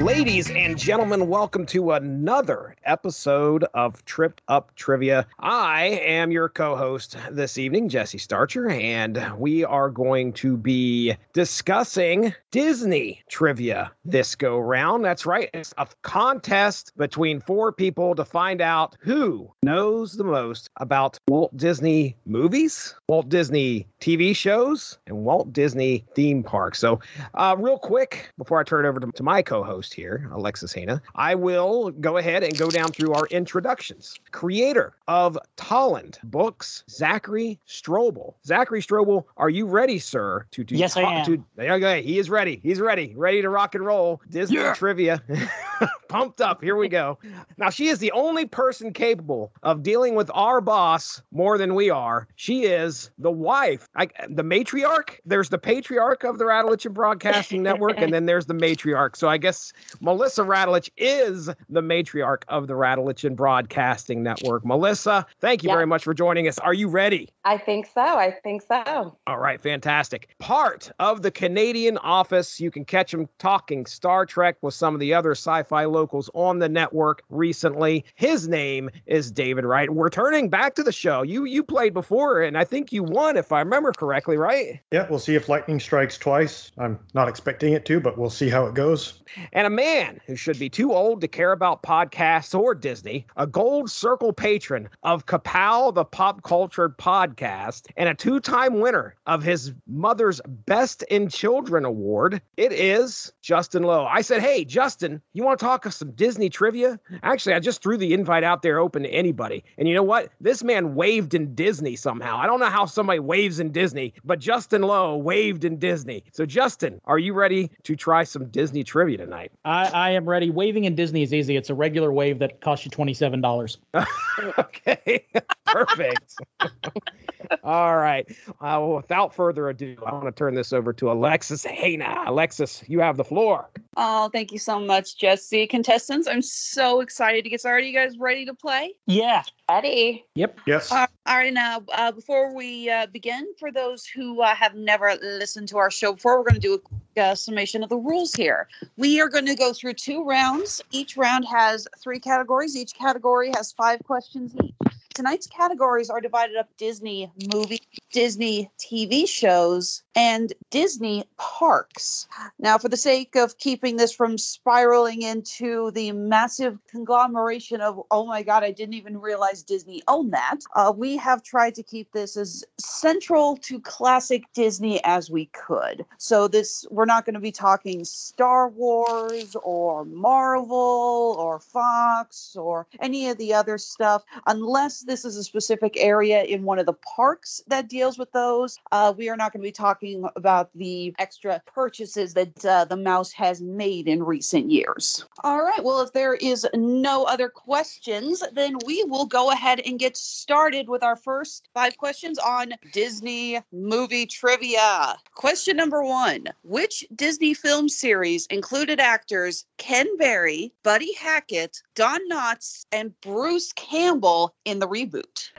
Ladies and gentlemen, welcome to another episode of Tripped Up Trivia. I am your co host this evening, Jesse Starcher, and we are going to be discussing Disney trivia this go round. That's right, it's a contest between four people to find out who knows the most about Walt Disney movies, Walt Disney TV shows, and Walt Disney theme parks. So, uh, real quick, before I turn it over to, to my co host here, Alexis Hana, I will go ahead and go down through our introductions. Creator of Tolland Books, Zachary Strobel. Zachary Strobel, are you ready, sir? To, to Yes, I am. To, okay, he is ready. He's ready. Ready to rock and roll. Disney Yeah. trivia. Pumped up. Here we go. Now, she is the only person capable of dealing with our boss more than we are. She is the wife, I, the matriarch. There's the patriarch of the Radulich In Broadcasting Network, and then there's the matriarch. So I guess Melissa Radulich is the matriarch of the Radulich In Broadcasting Network. Melissa, thank you Yeah. very much for joining us. Are you ready? I think so. I think so. All right, fantastic. Part of the Canadian office. You can catch him talking Star Trek with some of the other sci fi locals on the network recently. His name is David Wright. We're turning back to the show. You you played before, and I think you won, if I remember correctly, right? Yeah, we'll see if lightning strikes twice. I'm not expecting it to, but we'll see how it goes. And a man who should be too old to care about podcasts or Disney, a gold circle patron of Ka-Pow, the pop cultured podcast, and a two time winner of his mother's Best in Children award. It is Justin Lowe. I said, Hey, Justin, you want to talk of some Disney trivia? Actually, I just threw the invite out there open to anybody. And you know what? This man waved in Disney somehow. I don't know how somebody waves in Disney, but Justin Lowe waved in Disney. So, Justin, are you ready to try some Disney trivia tonight? I, I am ready. Waving in Disney is easy. It's a regular wave that costs you twenty-seven dollars. okay, perfect. All right. Uh, well, without further ado, I want to turn this over to Alexis. Hey, now, Alexis, you have the floor. Oh, thank you so much, Jesse. Contestants, I'm so excited to get started. Are You guys ready to play? Yeah. Ready? Yep. Yes. Uh, all right, now, uh, before we uh, begin, for those who uh, have never listened to our show before, we're going to do a uh, summation of the rules here. We are going to go through two rounds. Each round has three categories, each category has five questions each. Tonight's categories are divided up Disney movie, Disney TV shows, and Disney parks. Now, for the sake of keeping this from spiraling into the massive conglomeration of, oh my God, I didn't even realize Disney owned that, uh, we have tried to keep this as central to classic Disney as we could. So, this, we're not going to be talking Star Wars or Marvel or Fox or any of the other stuff, unless this is a specific area in one of the parks that deals with those. Uh, we are not going to be talking about the extra purchases that uh, the mouse has made in recent years. All right. Well, if there is no other questions, then we will go ahead and get started with our first five questions on Disney movie trivia. Question number one Which Disney film series included actors Ken Berry, Buddy Hackett, Don Knotts, and Bruce Campbell in the reboot?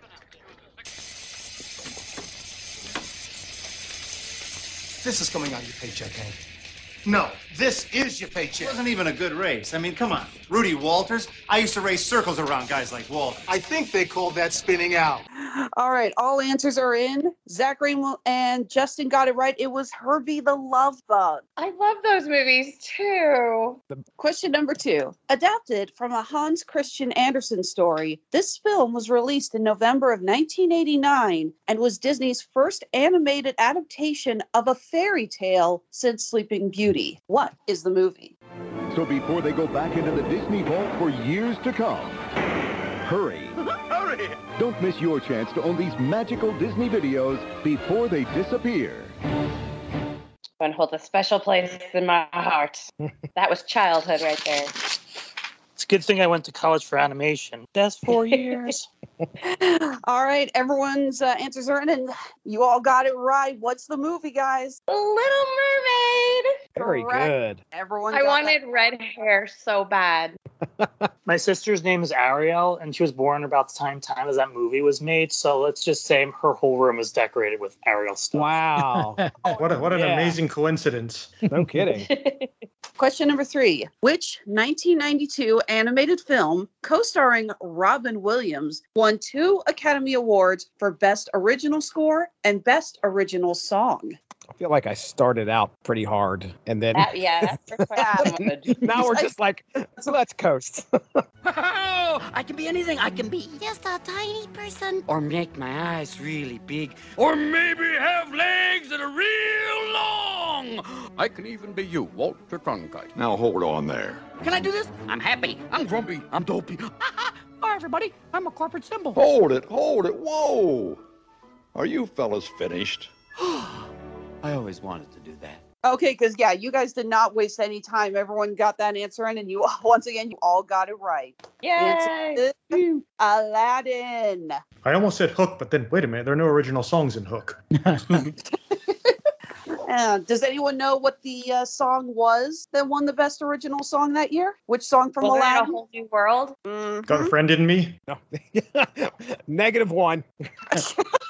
This is coming out of your paycheck, Hank. No, this is your paycheck. It wasn't even a good race. I mean, come on. Rudy Walters. I used to race circles around guys like Walters. I think they called that spinning out. All right, all answers are in. Zachary and Justin got it right. It was Herbie the Love Bug. I love those movies too. Question number two. Adapted from a Hans Christian Andersen story, this film was released in November of 1989 and was Disney's first animated adaptation of a fairy tale since Sleeping Beauty. What is the movie? So before they go back into the Disney vault for years to come, hurry. Hurry! Don't miss your chance to own these magical Disney videos before they disappear. One holds a special place in my heart. that was childhood right there. It's a good thing I went to college for animation. That's four years. All right, everyone's uh, answers are in, and you all got it right. What's the movie, guys? The Little Mermaid. Very Correct. good. Everyone. I got wanted red hair so bad. My sister's name is Ariel, and she was born about the time time as that movie was made. So let's just say her whole room is decorated with Ariel stuff. Wow. What a, what an Yeah. amazing coincidence. No kidding. Question number three Which 1992 animated film, co starring Robin Williams, won two Academy Awards for Best Original Score and Best Original Song? I feel like I started out pretty hard and then That, yeah, that's now we're just like, so let's coast. Oh, I can be anything. I can be just a tiny person. Or make my eyes really big. Or maybe have legs that are real long. I can even be you, Walter Cronkite. Now hold on there. Can I do this? I'm happy. I'm grumpy. I'm dopey. Hi, everybody. I'm a corporate symbol. Hold it, hold it. Whoa. Are you fellas finished? I always wanted to do that. Okay, because yeah, you guys did not waste any time. Everyone got that answer in, and you once again, you all got it right. The Yay! answer Aladdin. I almost said Hook, but then wait a minute, there are no original songs in Hook. Uh, does anyone know what the uh, song was that won the best original song that year? Which song from Was that a whole new world? Mhm. Got a friend in me? No. Negative one.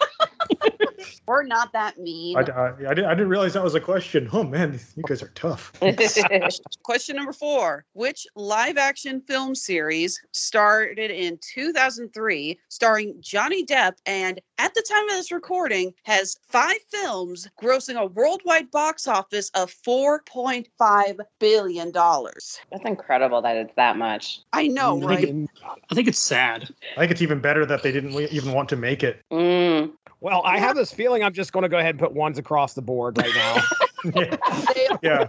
We're not that mean. I, I, I, didn't, I didn't realize that was a question. Oh man, you guys are tough. Question number four Which live action film series started in 2003 starring Johnny Depp and at the time of this recording has five films grossing a worldwide box office of $4.5 billion? That's incredible that it's that much. I know, I think, right? it- I think it's sad. I think it's even better that they didn't even want to make it. Mm. Well, I have this feeling I'm just going to go ahead and put ones across the board right now. yeah.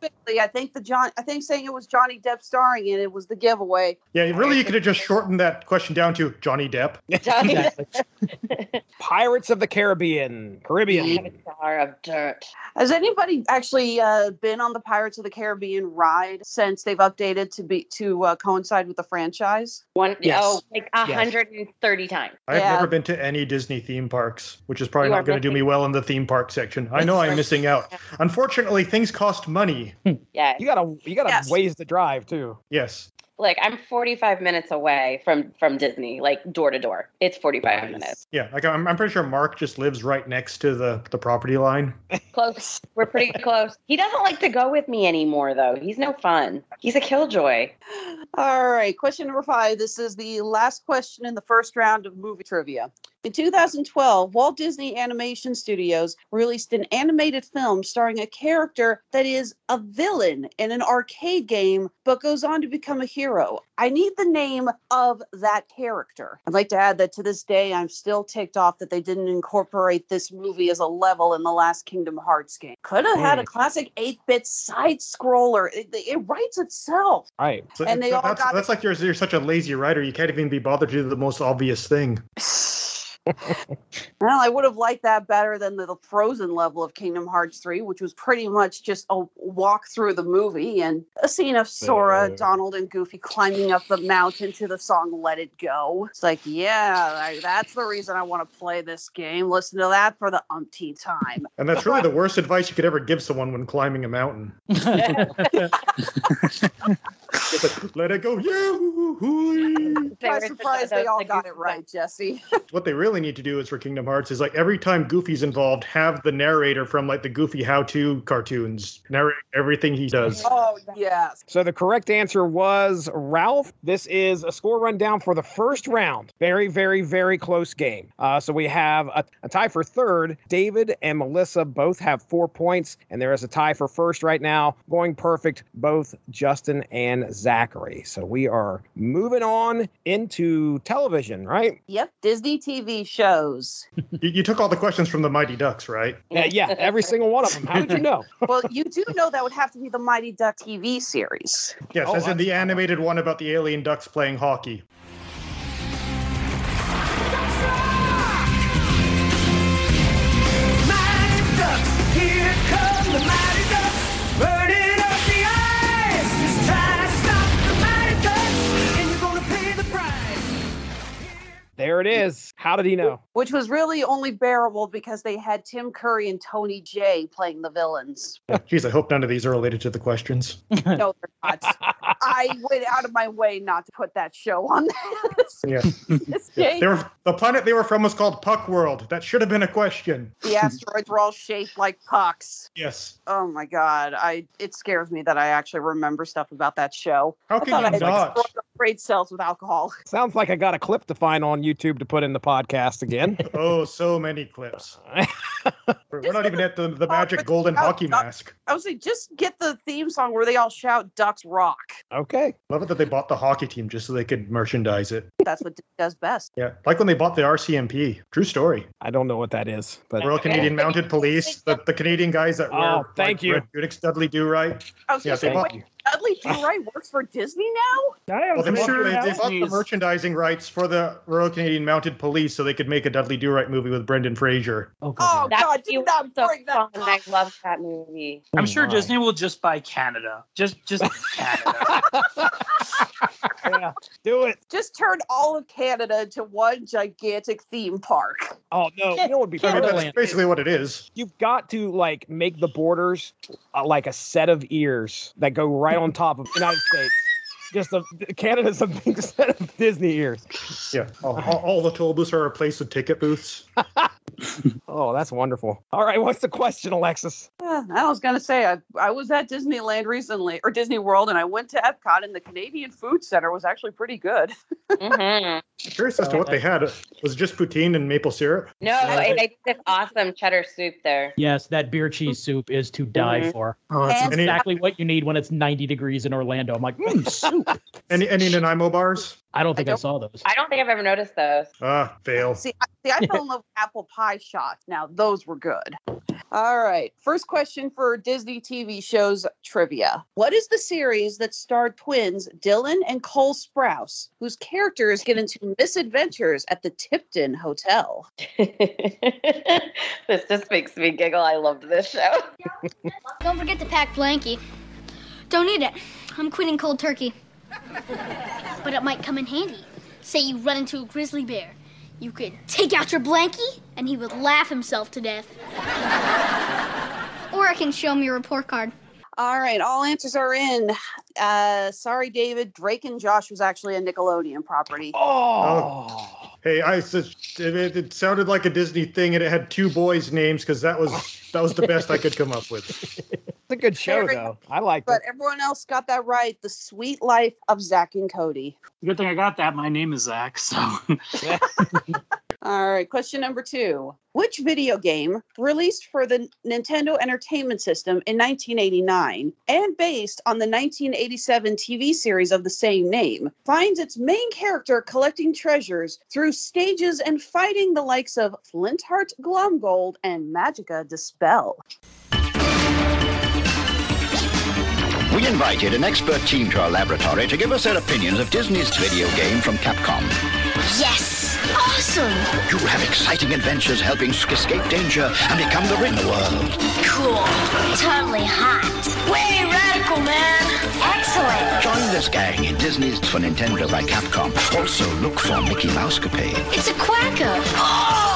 They- yeah. I think the John I think saying it was Johnny Depp starring in it was the giveaway. Yeah, really, you could have just shortened that question down to Johnny Depp. Johnny Pirates of the Caribbean, Caribbean. Jar of dirt. Has anybody actually uh, been on the Pirates of the Caribbean ride since they've updated to be to uh, coincide with the franchise? One Yes. oh, like a hundred and thirty times. I've Yeah. never been to any Disney theme parks, which is probably You not going to do me well in the theme park section. I know I'm missing out. Unfortunately, things cost money. Yeah. You gotta, you gotta Yes. ways to drive too. Yes. Like I'm 45 minutes away from from Disney, like door to door. It's 45 Nice. minutes. Yeah, like I'm, I'm pretty sure Mark just lives right next to the, the property line. Close. We're pretty close. He doesn't like to go with me anymore, though. He's no fun. He's a killjoy. All right, question number five. This is the last question in the first round of movie trivia. In 2012, Walt Disney Animation Studios released an animated film starring a character that is a villain in an arcade game but goes on to become a hero. I need the name of that character. I'd like to add that to this day, I'm still ticked off that they didn't incorporate this movie as a level in the last Kingdom Hearts game. Could have had a hmm. classic 8 bit side scroller. It, it writes itself. Right. So, And they so all that's, got- that's like you're, you're such a lazy writer, you can't even be bothered to do the most obvious thing. Well, I would have liked that better than the, the Frozen level of Kingdom Hearts 3, which was pretty much just a walk through the movie and a scene of Sora, Boo. Donald, and Goofy climbing up the mountain to the song Let It Go. It's like, yeah, I, that's the reason I want to play this game. Listen to that for the umpteenth time. And that's really the worst advice you could ever give someone when climbing a mountain. It's like, let it go. Yeah. woo-hoo-hoo." They I'm surprised those- they all the got goofy it right, Jesse. What they really need to do is for Kingdom Hearts is like every time Goofy's involved, have the narrator from like the Goofy how-to cartoons narrate everything he does. oh, yes. So the correct answer was Ralph. This is a score rundown for the first round. Very, very, very close game. Uh, so we have a, a tie for third. David and Melissa both have four points, and there is a tie for first right now. Going perfect, both Justin and Zachary. So we are moving on into television, right? Yep, Disney TV shows. You, you took all the questions from the Mighty Ducks, right? Yeah, yeah, every single one of them. How did you know? well, you do know that would have to be the Mighty Duck TV series. Yes, Oh, as in the uh, animated one about the alien ducks playing hockey. It is. How did he know? which was really only bearable because they had Tim Curry and Tony Jay playing the villains. Geez, I hope none of these are related to the questions. No, they're not. I went out of my way not to put that show on this. Yeah. This Yeah, they were, the planet they were from was called Puck World. That should have been a question. the asteroids were all shaped like pucks. Yes. Oh my god! I it scares me that I actually remember stuff about that show. How I can you I had not? destroyed the cells with alcohol. Sounds like I got a clip to find on YouTube to put in the podcast again. Oh, so many clips. We're we're not even at the, the magic golden hockey mask. I was like, just get the theme song where they all shout "Ducks Rock." okay. Love it that they bought the hockey team just so they could merchandise it. That's what does best. Yeah, like when they bought the RCMP. True story. I don't know what that is, but Royal Canadian Mounted Police, the, the Canadian guys that Oh, wear thank like, you. Red Dudley Do Right. I was Yeah, gonna they say, bought, wait, Dudley Do Right works for Disney now? I am well, they, bought, sure they, they bought the merchandising rights for the Royal Canadian Mounted Police so they could make a Dudley Do Right movie with Brendan Fraser. Oh, Oh God, movie do not so bring that fun. I love that movie. I'm sure my. Disney will just buy Canada. Just just Canada. yeah, do it. Just turn all of Canada into one gigantic theme park. Oh no, you know what would be I mean, that's basically what it is. You've got to like make the borders uh, like a set of ears that go right on top of the United States. Just a Canada's a big set of Disney ears. Yeah, all, all, all the toll booths are replaced with ticket booths. Oh, that's wonderful. All right, what's the question, Alexis? Uh, I was gonna say I, I was at Disneyland recently or Disney World and I went to Epcot and the Canadian Food Center was actually pretty good. hmm Curious as to what they had. Was it just poutine and maple syrup? No, and they did awesome cheddar soup there. Yes, that beer cheese soup is to die Mhm. for. Oh, that's Exactly what you need when it's 90 degrees in Orlando. I'm like, mm, soup. Any, any Nanaimo bars? I don't think I, don't- saw those. I don't think I've ever noticed those. Ah, fail. See, I, see, I fell in love with apple pie shots. Now those were good. All right, first question for Disney TV shows trivia: What is the series that starred twins Dylan and Cole Sprouse, whose characters get into misadventures at the Tipton Hotel? this just makes me giggle. I loved this show. Don't forget to pack blankie. Don't need it. I'm quitting cold turkey. But it might come in handy. Say you run into a grizzly bear. You could take out your blankie and he would laugh himself to death. or I can show him your report card. All right, all answers are in. Uh, sorry, David. Drake and Josh was actually a Nickelodeon property. Oh, Hey, I said it, it sounded like a Disney thing, and it had two boys' names because that was that was the best I could come up with. it's a good show Very- though. I like it. But everyone else got that right. The Sweet Life of Zach and Cody. Good thing I got that. My name is Zach. So All right, question number two. Which video game, released for the Nintendo Entertainment System in 1989 and based on the 1987 TV series of the same name, finds its main character collecting treasures through stages and fighting the likes of Flintheart Glomgold and Magica De Spell? We invited an expert team to our laboratory to give us their opinions of Disney's video game from Capcom. Yes! Awesome! You have exciting adventures helping escape danger and become the ring world. Cool. Totally hot. Way radical, man! Excellent! Join this gang in Disney's for Nintendo by Capcom. Also, look for Mickey Mousecapade. It's a quacker! Oh!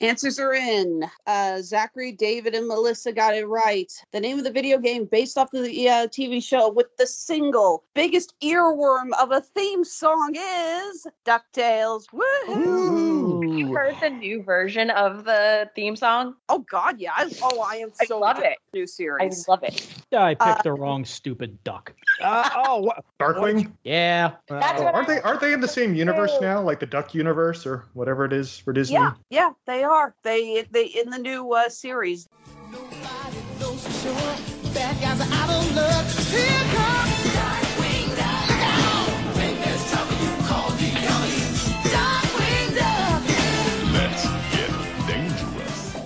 Answers are in. Uh, Zachary, David, and Melissa got it right. The name of the video game based off the uh, TV show with the single biggest earworm of a theme song is DuckTales. Woohoo! You heard the new version of the theme song? Oh God, yeah. I, oh, I am I love it. the New I love it. Yeah, I picked Uh, the wrong stupid duck. Uh, oh, what? Darkwing. Yeah. That's Oh, aren't they aren't they in the same universe now, like the Duck universe or whatever it is for Disney? Yeah, yeah, they are. They they in the new uh, series. Let's get dangerous.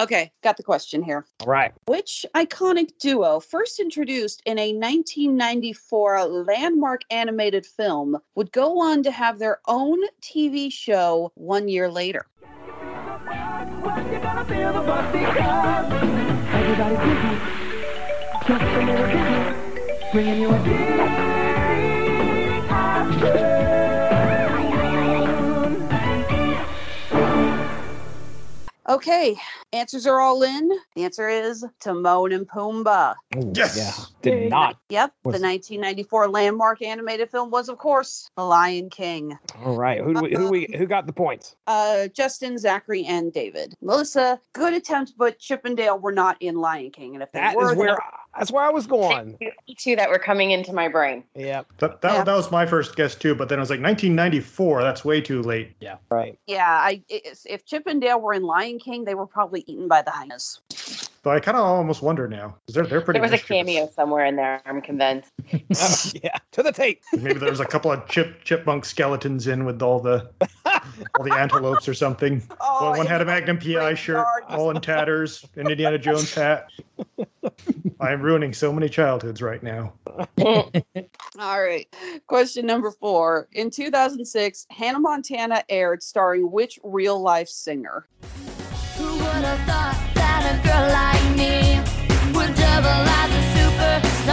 Okay, got the question here. All right. Which iconic duo, first introduced in a 1994 landmark animated film, would go on to have their own TV show one year later? Bringing you a Okay, answers are all in. The answer is Timon and Pumbaa. Ooh, Yes. Yeah. Did not. Yep, Was- the 1994 landmark animated film was, of course, The Lion King. All right. Who do we, who we who got the points? Uh, Justin, Zachary, and David. Melissa, good attempt, but Chip 'n Dale were not in Lion King, and if they That were, is where that's where I was going. Two that were coming into my brain. Yeah. That, that, that was my first guess too, but then I was like 1994. That's way too late. Yeah. Right. yeah, I if and Dale were in Lion King, they were probably eaten by the hyenas. But I kind of almost wonder now 'cause they're they're pretty. There was a cameo somewhere in there. I'm convinced. Oh, yeah. To the tape. Maybe there was a couple of chip chipmunk skeletons in with all the all the antelopes or something. Oh, Well, one had a Magnum PI shirt, graveyard. all in tatters, an Indiana Jones hat. I am ruining so many childhoods right now. All right. Question number four. In 2006, Hannah Montana aired starring which real life singer? Who would have thought that a girl like me would double as a superstar?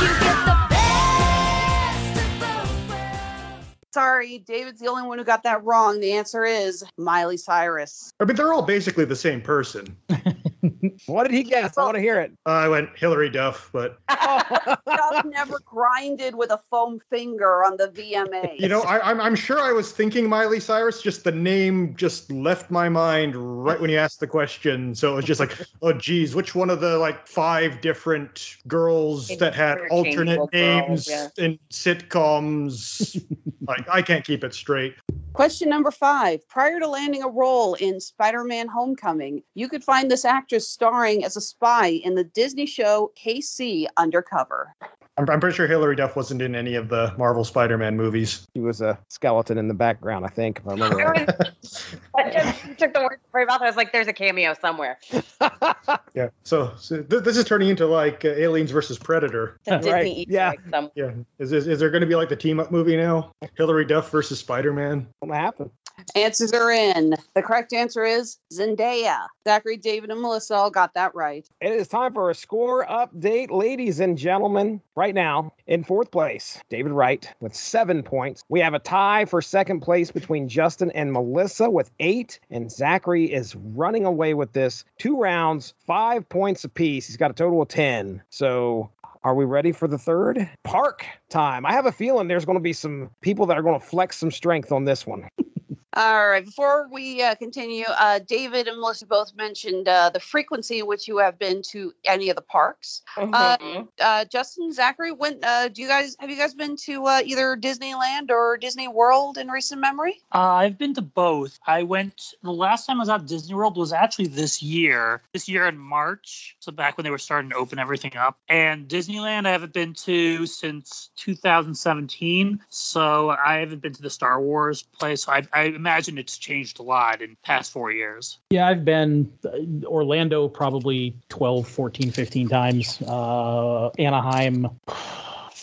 You get the best of both worlds. Sorry, David's the only one who got that wrong. The answer is Miley Cyrus. I mean, they're all basically the same person. What did he guess? I want to hear it. Uh, I went Hilary Duff, but Duff never grinded with a foam finger on the VMA. you know, I, I'm I'm sure I was thinking Miley Cyrus. Just the name just left my mind right when you asked the question. So it was just like, oh, geez, which one of the like five different girls that had alternate names girls, in sitcoms? like, I can't keep it straight. Question number five. Prior to landing a role in Spider Man Homecoming, you could find this actress starring as a spy in the Disney show KC Undercover. I'm, I'm pretty sure Hilary Duff wasn't in any of the Marvel Spider-Man movies. He was a skeleton in the background, I think, if I remember I right. I just took the words from my mouth. I was like, "There's a cameo somewhere." Yeah. So, so th- this is turning into like uh, Aliens versus Predator. It's a Disney Right, yeah. Yeah. Is is, is there going to be like the team up movie now? Hilary Duff versus Spider-Man. What happened? Answers are in. The correct answer is Zendaya. Zachary, David, and Melissa all got that right. It is time for a score update, ladies and gentlemen. Right now, in fourth place, David Wright with seven points. We have a tie for second place between Justin and Melissa with eight, and Zachary is running away with this. Two rounds, five points apiece. He's got a total of 10. So. Are we ready for the third? Park time. I have a feeling there's going to be some people that are going to flex some strength on this one. All right. Before we uh, continue, uh, David and Melissa both mentioned uh, the frequency in which you have been to any of the parks. Uh, Mhm. uh, Justin, Zachary, when uh, do you guys have you guys been to uh, either Disneyland or Disney World in recent memory? Uh, I've been to both. I went the last time I was at Disney World was actually this year. This year in March, so back when they were starting to open everything up. And Disneyland I haven't been to since 2017. So I haven't been to the Star Wars place. So I, I imagine it's changed a lot in past four years. Yeah, I've been uh, Orlando probably 12, 14, 15 times. Uh, Anaheim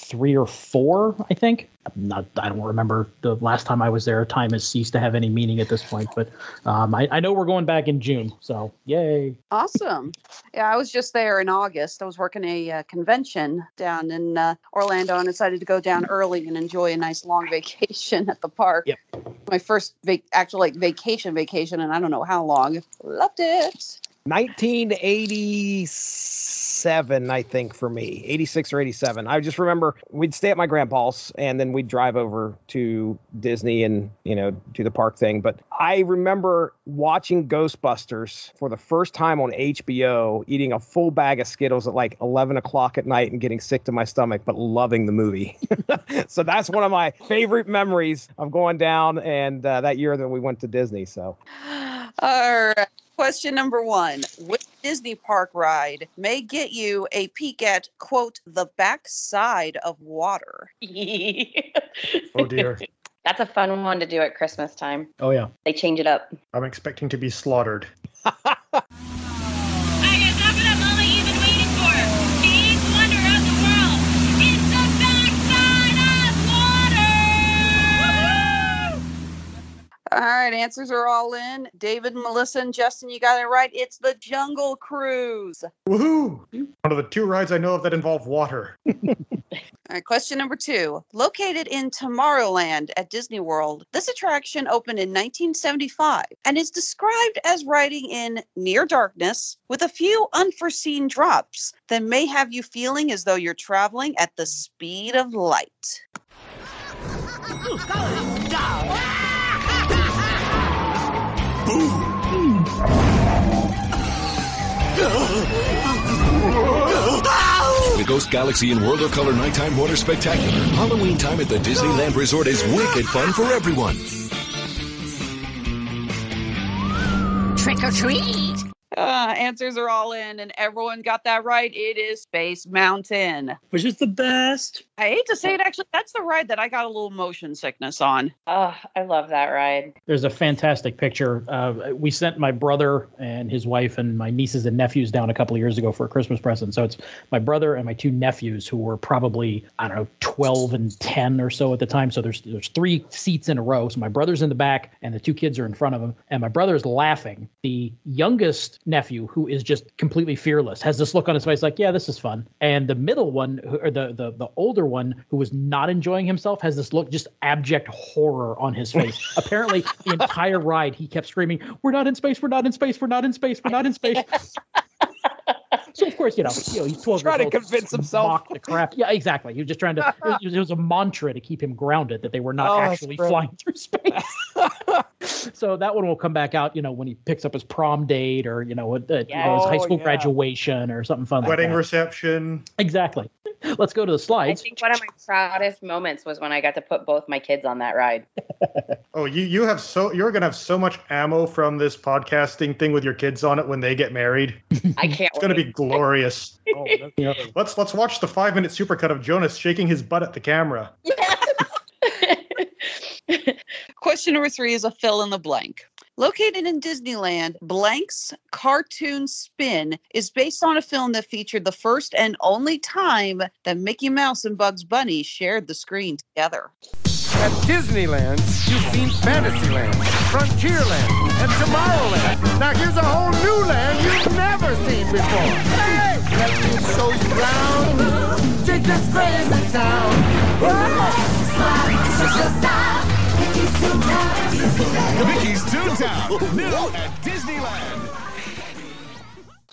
three or four, I think. I'm not I don't remember the last time I was there. Time has ceased to have any meaning at this point, but um, I, I know we're going back in June. So yay. Awesome. Yeah, I was just there in August. I was working a uh, convention down in uh, Orlando and decided to go down early and enjoy a nice long vacation at the park. Yep. My first vac- actual like vacation vacation, and I don't know how long. Loved it. 1987, I think, for me, 86 or 87. I just remember we'd stay at my grandpa's and then we'd drive over to Disney and, you know, do the park thing. But I remember watching Ghostbusters for the first time on HBO, eating a full bag of Skittles at like 11 o'clock at night and getting sick to my stomach, but loving the movie. so that's one of my favorite memories of going down and uh, that year that we went to Disney. So All right. Question number one Which Disney park ride may get you a peek at, quote, the backside of water? Oh dear. That's a fun one to do at Christmas time. Oh yeah. They change it up. I'm expecting to be slaughtered. I guess that's what I'm only even waiting for. The eighth wonder of the world. It's the backside of water. All right, answers are all in. David, hmm. Melissa, and Justin, you got it right. It's the Jungle Cruise. Woohoo! One of the two rides I know of that involve water. All right, question number two. Located in Tomorrowland at Disney World, this attraction opened in 1975 and is described as riding in near darkness with a few unforeseen drops that may have you feeling as though you're traveling at the speed of light. The Ghost Galaxy and World of Color Nighttime Water Spectacular. Halloween time at the Disneyland Resort is wicked fun for everyone. Trick or treat. Uh, answers are all in, and everyone got that right. It is Space Mountain. Which is the best. I hate to say it, actually, that's the ride that I got a little motion sickness on. Oh, I love that ride. There's a fantastic picture. Uh, we sent my brother and his wife and my nieces and nephews down a couple of years ago for a Christmas present. So it's my brother and my two nephews who were probably I don't know 12 and 10 or so at the time. So there's there's three seats in a row. So my brother's in the back and the two kids are in front of him, and my brother's laughing. The youngest nephew, who is just completely fearless, has this look on his face like, "Yeah, this is fun," and the middle one, or the the the older one, who was not enjoying himself, has this look just abject horror on his face. Apparently, the entire ride he kept screaming, "We're not in space! We're not in space! We're not in space! We're not in space!" So of course, you know, you know he's twelve. Trying years to convince himself. mock the crap. Yeah, exactly. He was just trying to. It was, it was a mantra to keep him grounded that they were not Oh, actually flying through space. so that one will come back out, you know, when he picks up his prom date or you know, uh, you know, his high Oh, school yeah. graduation or something fun. Wedding like that. reception. Exactly. Let's go to the slides. I think one of my proudest moments was when I got to put both my kids on that ride. Oh, you you have so you're gonna have so much ammo from this podcasting thing with your kids on it when they get married. I can't. It's gonna be glorious. Oh, Let's let's watch the five minute supercut of Jonas shaking his butt at the camera. Question number three is a fill in the blank. Located in Disneyland, Blank's cartoon spin is based on a film that featured the first and only time that Mickey Mouse and Bugs Bunny shared the screen together. At Disneyland, you've seen Fantasyland, Frontierland, and Tomorrowland. Now here's a whole new land you've never seen before. Hey! Let me show you around. Take this crazy town. Mickey's Toontown, new at Disneyland.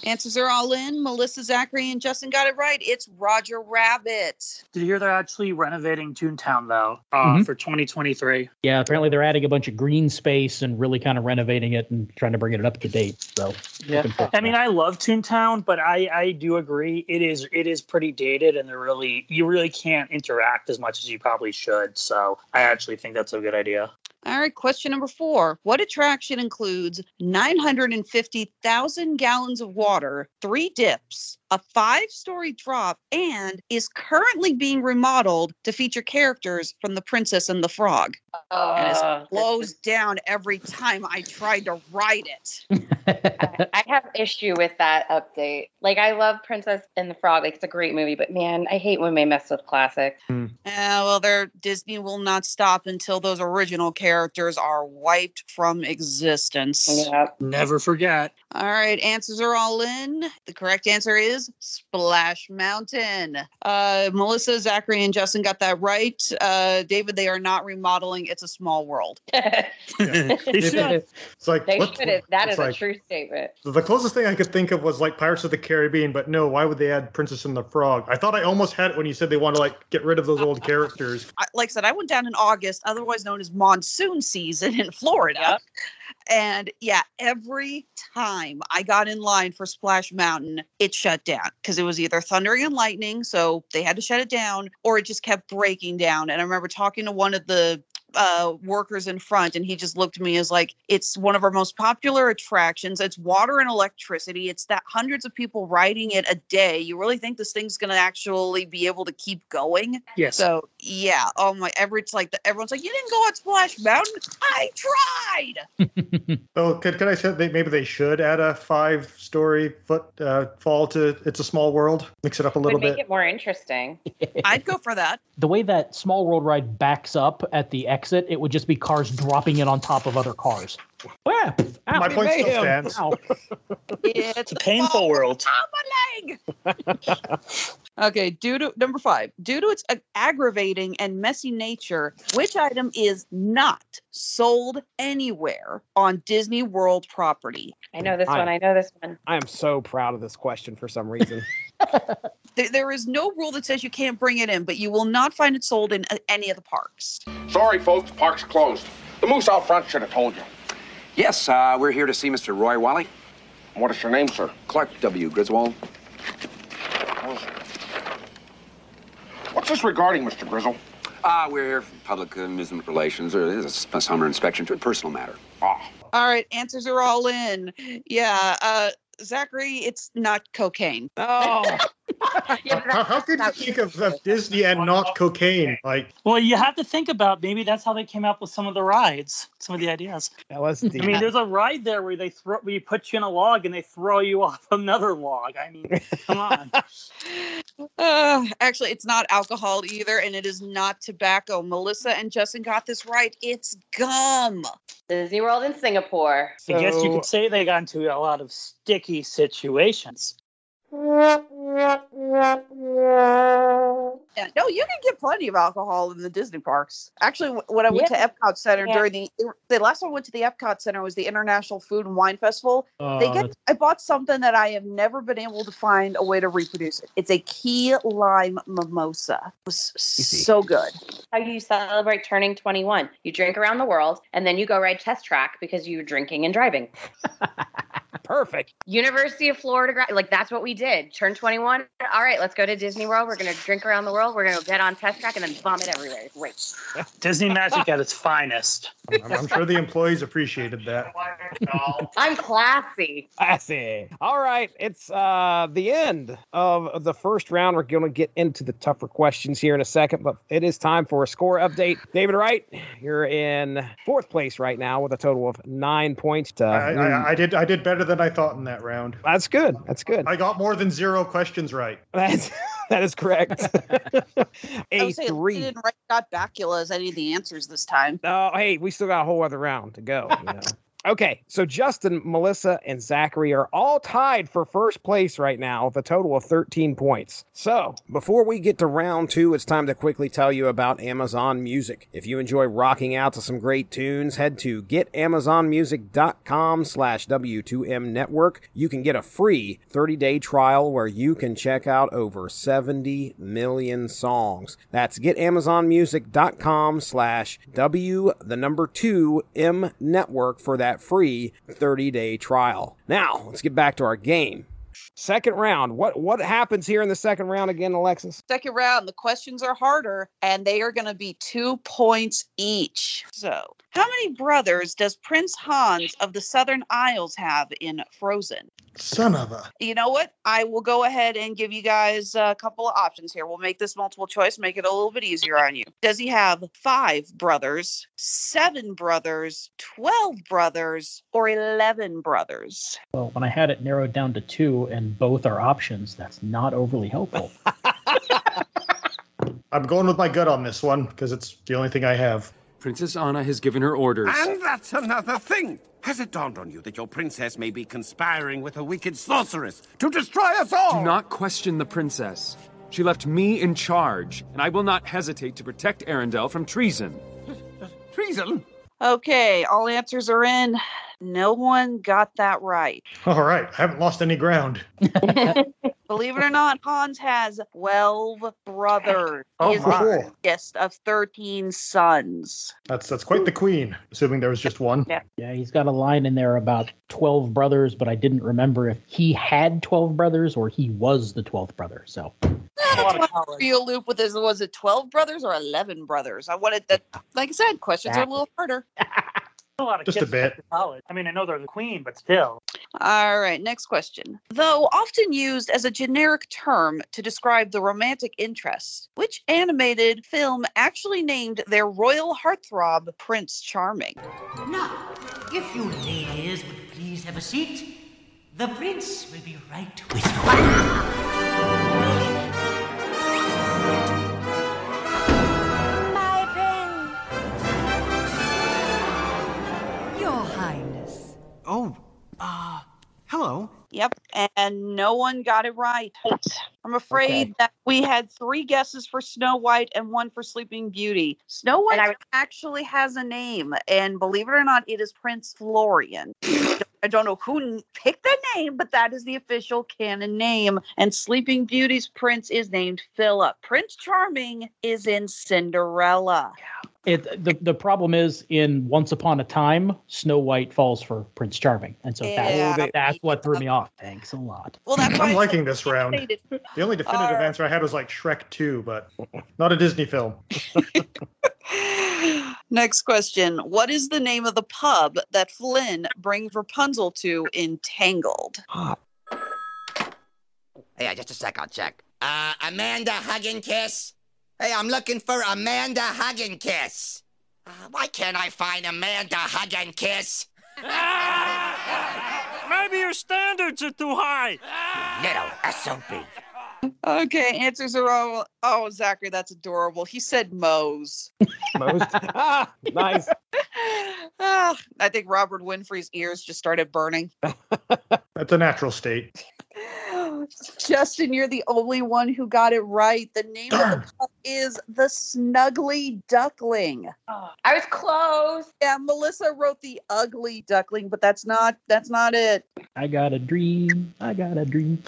Answers are all in. Melissa, Zachary, and Justin got it right. It's Roger Rabbit. Did you hear they're actually renovating Toontown though uh, Mhm. for 2023? Yeah, apparently they're adding a bunch of green space and really kind of renovating it and trying to bring it up to date. So looking forward to I mean, I love Toontown, but I I do agree it is it is pretty dated, and they're really you really can't interact as much as you probably should. So I actually think that's a good idea. All right, question number four. What attraction includes 950,000 gallons of water, three dips, a five story drop, and is currently being remodeled to feature characters from The Princess and the Frog? and Uh, it slows down every time I try to ride it. I have issue with that update. Like I love Princess and the Frog. Like it's a great movie, but man, I hate when they mess with classic. Uh, well, their Disney will not stop until those original characters are wiped from existence. Yeah. Never forget. All right, answers are all in. The correct answer is Splash Mountain. Uh, Melissa, Zachary, and Justin got that right. Uh, David, they are not remodeling. It's a small world. It's like They what- should have. That it's is a true statement. The closest thing I could think of was like Pirates of the Caribbean, but no, why would they add Princess and the Frog? I thought I almost had it when you said they want to like get rid of those old characters. I, like I said, I went down in August, otherwise known as monsoon season in Florida. And yeah, every time I got in line for Splash Mountain, it shut down because it was either thundering and lightning, so they had to shut it down, or it just kept breaking down. And I remember talking to one of the uh, workers in front, and he just looked at me as like, it's one of our most popular attractions. It's water and electricity. It's that hundreds of people riding it a day. You really think this thing's going to actually be able to keep going? Yes. So yeah, oh my, every it's like the, everyone's like, you didn't go on Splash Mountain. I tried. Oh, could, could I say they, maybe they should add a five-story foot uh, fall to It's a Small World? Mix it up a little Would make bit. it more interesting. I'd go for that. the way that Small World Ride backs up at the exit, it would just be cars dropping it on top of other cars. Ah, ow, My point still stands. Ow. It's a painful world. on my leg. Okay, due to number five, due to its aggravating and messy nature, which item is not sold anywhere on Disney World property? I know this I- one. I know this one. I am so proud of this question for some reason. There, there is no rule that says you can't bring it in, but you will not find it sold in uh, any of the parks. Sorry, folks, park's closed. The moose out front should have told you. Yes, uh, we're here to see Mr. Roy Walley. What is your name, sir? Clark W. Griswold. What's this regarding, Mr. Grizzle? Ah, we're here for public amusement relations, or this is a summer inspection to a personal matter. Ah. All right, answers are all in. Yeah, uh, Zachary, it's not cocaine. Oh. How, how could you think of, of Disney and not cocaine? Like, Well, you have to think about maybe that's how they came up with some of the rides, some of the ideas. LSD. I mean, there's a ride there where they throw, where you put you in a log and they throw you off another log. I mean, come on. Uh, actually, it's not alcohol either, and it is not tobacco. Melissa and Justin got this right. It's gum. Disney World in Singapore. I guess you could say they got into a lot of sticky situations. Yeah, no, you can get plenty of alcohol in the Disney parks. Actually, when I went Yeah. to Epcot Center Yeah. during the the last time I went to the Epcot Center was the International Food and Wine Festival. they Oh, get I bought something that I have never been able to find a way to reproduce it. It's a key lime mimosa. It was so good. How do you celebrate turning 21. You drink around the world and then you go ride test track because you're drinking and driving. Perfect. University of Florida, gra- like that's what we did. Turn 21. All right, let's go to Disney World. We're going to drink around the world. We're going to get on test track and then vomit everywhere. Great. Disney magic at its finest. I'm, I'm sure the employees appreciated that. I'm classy. Classy. All right, it's uh the end of the first round. We're going to get into the tougher questions here in a second, but it is time for a score update. David Wright, you're in fourth place right now with a total of nine points. To I, I, I did I did better than I thought in that round. That's good. That's good. I got more than zero questions right. That's that is correct. I a would say three. Didn't write got Bakula as any of the answers this time. Oh, hey, we still got a whole other round to go. you know. Okay, so Justin, Melissa, and Zachary are all tied for first place right now with a total of 13 points. So, before we get to round two, it's time to quickly tell you about Amazon Music. If you enjoy rocking out to some great tunes, head to getamazonmusic.com slash W2M network. You can get a free 30-day trial where you can check out over 70 million songs. That's getamazonmusic.com slash W, the number two, M network for that free 30-day trial. Now, let's get back to our game. Second round. What what happens here in the second round again, Alexis? Second round, the questions are harder and they are going to be two points each. So, how many brothers does Prince Hans of the Southern Isles have in Frozen? Son of a. You know what? I will go ahead and give you guys a couple of options here. We'll make this multiple choice, make it a little bit easier on you. Does he have five brothers, seven brothers, 12 brothers, or 11 brothers? Well, when I had it narrowed down to two and both are options, that's not overly helpful. I'm going with my gut on this one because it's the only thing I have. Princess Anna has given her orders. And that's another thing. Has it dawned on you that your princess may be conspiring with a wicked sorceress to destroy us all? Do not question the princess. She left me in charge, and I will not hesitate to protect Arendelle from treason. Treason? Okay, all answers are in. No one got that right. All right, I haven't lost any ground. Believe it or not, Hans has 12 brothers. Oh, he is my. the youngest of 13 sons. That's that's quite the queen, assuming there was just one. Yeah. Yeah, he's got a line in there about 12 brothers, but I didn't remember if he had 12 brothers or he was the 12th brother. So, Real loop with this was it 12 brothers or 11 brothers? I wanted that, like I said, questions are a little harder. A lot of Just a bit. college. I mean, I know they're the queen, but still. All right, next question. Though often used as a generic term to describe the romantic interest, which animated film actually named their royal heartthrob Prince Charming? Now, if you ladies would please have a seat, the prince will be right with you. Oh, uh, hello. Yep, and no one got it right. I'm afraid Okay. that we had three guesses for Snow White and one for Sleeping Beauty. Snow White actually has a name, and believe it or not, it is Prince Florian. I don't know who picked the name, but that is the official canon name. And Sleeping Beauty's prince is named Philip. Prince Charming is in Cinderella. It the, the problem is in Once Upon a Time, Snow White falls for Prince Charming, and so Yeah. that's, that's what threw me off. Thanks a lot. Well, that's I'm liking this round. The only definitive Alright. answer I had was like Shrek 2, but not a Disney film. Next question. What is the name of the pub that Flynn brings Rapunzel to in Tangled? Hey, just a sec, I'll check. Uh, Amanda Hug and Kiss? Hey, I'm looking for Amanda Hug and Kiss. Uh, why can't I find Amanda Hug and Kiss? Maybe your standards are too high. Little SOB. Okay, answers are all. Oh, Zachary, that's adorable. He said Moe's. Most. ah, nice. Ah, I think Robert Winfrey's ears just started burning. That's a natural state. Justin, you're the only one who got it right. The name of the pub is the Snuggly Duckling. I was close. Yeah, Melissa wrote the Ugly Duckling, but that's not that's not it. I got a dream. I got a dream.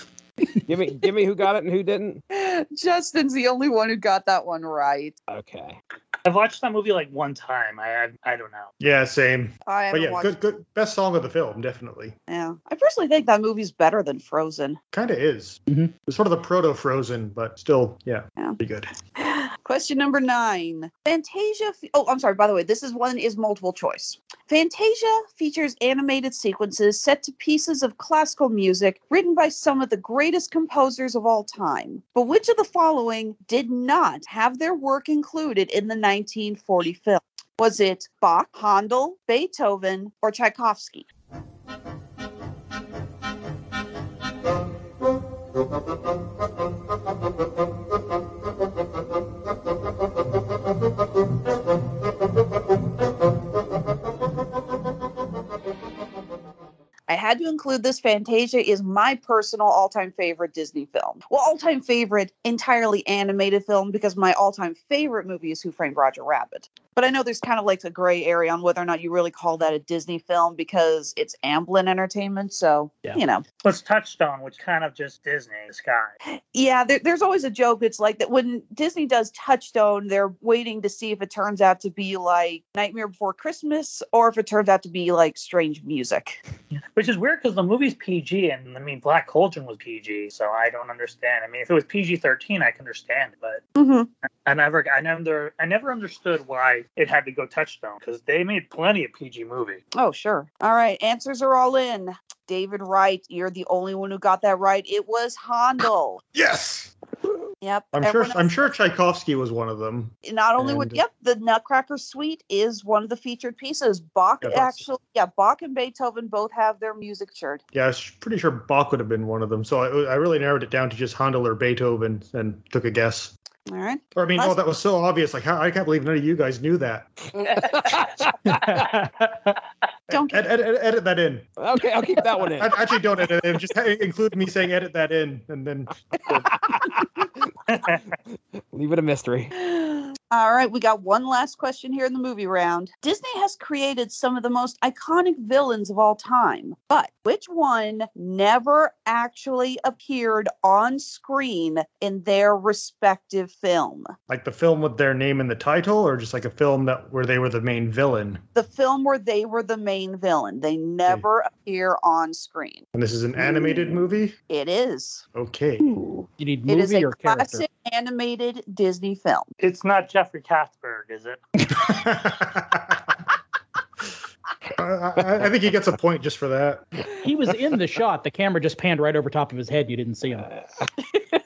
Give me give me who got it and who didn't. Justin's the only one who got that one right. Okay. I've watched that movie like one time. I I, I don't know. Yeah, same. I But yeah, watched good, good. Best song of the film, definitely. Yeah. I personally think that movie's better than Frozen. Kind of is. Mhm. It's sort of the proto Frozen, but still, yeah, Yeah. pretty good. Question number nine. Fantasia. Fe- oh, I'm sorry. By the way, this is one is multiple choice. Fantasia features animated sequences set to pieces of classical music written by some of the greatest composers of all time. But which of the following did not have their work included in the 1940 film? Was it Bach, Handel, Beethoven, or Tchaikovsky? to include this. Fantasia is my personal all time favorite Disney film. Well, all time favorite entirely animated film because my all time favorite movie is Who Framed Roger Rabbit. But I know there's kind of like a gray area on whether or not you really call that a Disney film because it's Amblin Entertainment. So, Yeah. you know, What's Touchstone, which kind of just Disney, the sky. yeah, there, there's always a joke. It's like that when Disney does Touchstone, they're waiting to see if it turns out to be like Nightmare Before Christmas or if it turns out to be like strange music. Which is weird because the movie's PG, and I mean Black Cauldron was PG, so I don't understand. I mean, if it was PG thirteen, I can understand, but Mm-hmm. I never, I never, I never understood why it had to go Touchstone because they made plenty of PG movie. Oh, sure. All right. Answers are all in. David Wright, you're the only one who got that right. It was Handel. Yes. Yep. I'm sure. I'm sure Tchaikovsky was one of them. Not only would yep, the Nutcracker Suite is one of the featured pieces. Bach Yeah, actually, yeah, Bach and Beethoven both have their music shared. Yeah, I was pretty sure Bach would have been one of them. So I, I really narrowed it down to just Handel or Beethoven and took a guess. All right. Or I mean, oh, that was so obvious. Like, how, I can't believe none of you guys knew that. Don't Ed, ed, ed- edit that in. Okay, I'll keep that one in. Act- Actually, don't edit it. Just include me saying edit that in, and then Leave it a mystery. All right, we got one last question here in the movie round. Disney has created some of the most iconic villains of all time, but which one never actually appeared on screen in their respective film? like the film with their name in the title, or just like a film that where they were the main villain. The film where they were the main villain. They never appear on screen. And this is an animated movie. It is. Okay. You need It is movie a or character? Classic animated Disney film. It's not Jeffrey Katzenberg, is it? I, I, I think he gets a point just for that. He was in the shot. The camera just panned right over top of his head. You didn't see him.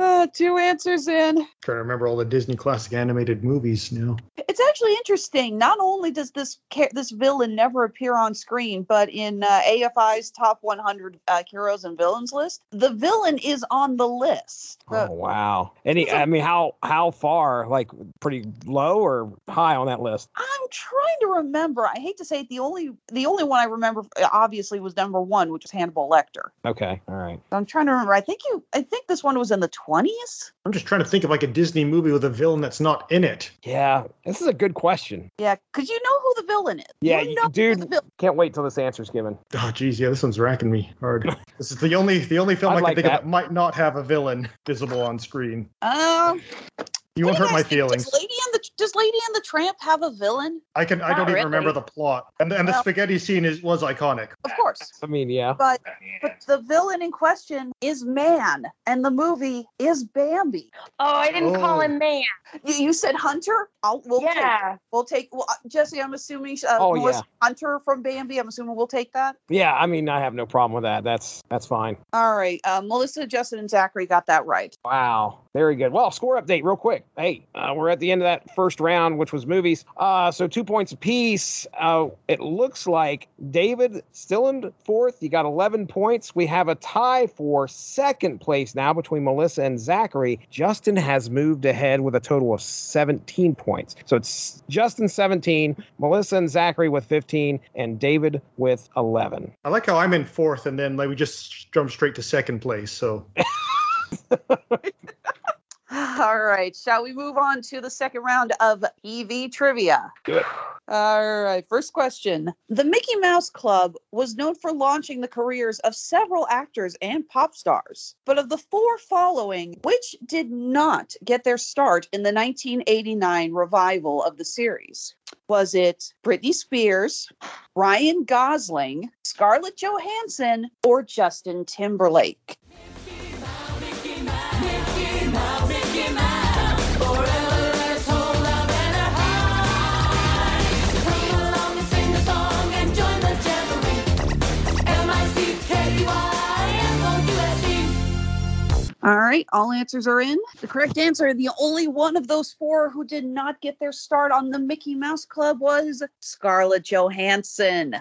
Uh, two answers in. trying to remember all the Disney classic animated movies now. It's actually interesting. Not only does this ca- this villain never appear on screen, but in uh, AFI's top 100 uh, heroes and villains list, the villain is on the list. Oh wow. Any I mean how how far? Like pretty low or high on that list? I'm trying to remember. I hate to say it. The only the only one I remember uh, obviously was number one, which was Hannibal Lecter. Okay. All right. I'm trying to remember. I think you. I think this one was in the 20s. I'm just trying to think of like a Disney movie with a villain that's not in it. Yeah. This is a good question. Yeah, because you know who the villain is. Yeah, you you- know who dude. the vil- Can't wait till this answer's given. Oh geez, yeah, this one's racking me hard. this is the only the only film I'd I can like think that. of that might not have a villain visible on screen. Um, You won't hurt my feelings. does. Lady and the does Lady and the Tramp have a villain? I can I don't even remember the plot. And and the Well- spaghetti scene is was iconic. Of course. I mean, yeah. But but the villain in question is man, and the movie is Bambi. Oh, I didn't call Oh. him man. You, you said Hunter. I'll we'll Yeah. take we'll take well, uh, Jesse. I'm assuming uh, Oh, Melissa yeah. Hunter from Bambi. I'm assuming we'll take that. Yeah, I mean I have no problem with that. That's that's fine. All right, uh, Melissa, Justin, and Zachary got that right. Wow. Very good. Well, score update real quick. Hey, uh, we're at the end of that first round, which was movies. Uh, so two points apiece. Uh, it looks like David still in fourth. You got 11 points. We have a tie for second place now between Melissa and Zachary. Justin has moved ahead with a total of 17 points. So it's Justin 17, Melissa and Zachary with 15, and David with 11. I like how I'm in fourth and then like we just jump straight to second place. So All right, shall we move on to the second round of EV trivia? Good. All right, first question. The Mickey Mouse Club was known for launching the careers of several actors and pop stars. But of the four following, which did not get their start in the 1989 revival of the series? Was it Britney Spears, Ryan Gosling, Scarlett Johansson, or Justin Timberlake? All right, all answers are in. The correct answer, the only one of those four who did not get their start on the Mickey Mouse Club was Scarlett Johansson.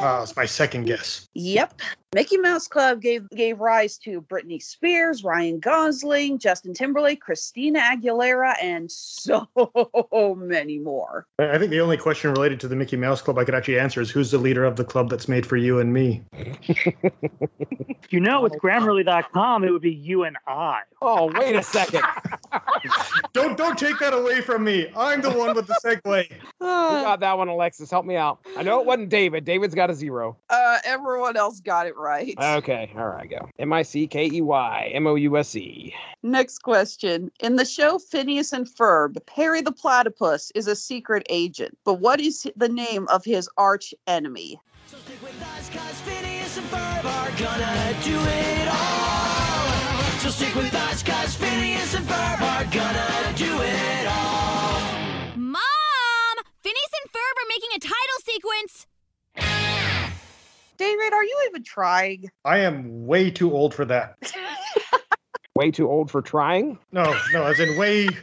uh, it's my second guess. Yep. Mickey Mouse Club gave gave rise to Britney Spears, Ryan Gosling, Justin Timberlake, Christina Aguilera, and so many more. I I think the only question related to the Mickey Mouse Club I could actually answer is who's the leader of the club that's made for you and me? You know, with Grammarly.com, it would be you and I. Oh, wait a second. don't don't take that away from me. I'm the one with the segue. You got that one, Alexis. Help me out. I know it wasn't David. David's got a zero. Uh, everyone else got it right. Okay. All right, go. M I C K E Y M O U S E. Next question. In the show Phineas and Ferb, Perry the Platypus is a secret agent, but what is the name of his arch enemy? So stick with us, cause Phineas and Ferb are gonna do it all. So stick with us, cause Phineas and Ferb are gonna do it all. Mom! Phineas and Ferb are making a title sequence. David, are you even trying? I am way too old for that. Way too old for trying? No, no, as in way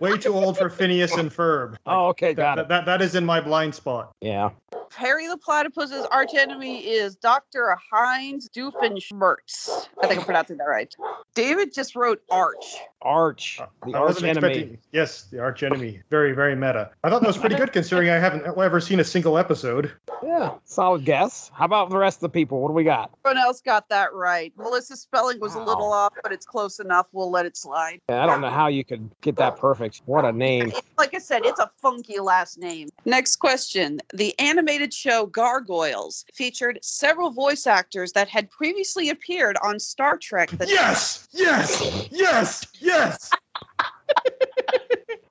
way too old for Phineas and Ferb. Oh, okay, got that, it. That, that is in my blind spot. Yeah. Perry the Platypus's arch enemy is Dr. Heinz Doofenshmirtz. I think I'm pronouncing that right. David just wrote arch. Arch. Uh, the I arch enemy. Yes, the arch enemy. Very, very meta. I thought that was pretty good considering I haven't ever seen a single episode. Yeah. Solid guess. How about the rest of the people? What do we got? Everyone else got that right. Melissa's spelling was a little off, but it's close enough. We'll let it slide. Yeah, I don't know how you could get that perfect. What a name. Like I said, it's a funky last name. Next question. The animated show Gargoyles featured several voice actors that had previously appeared on Star Trek. The Yes! Yes! Yes! Yes!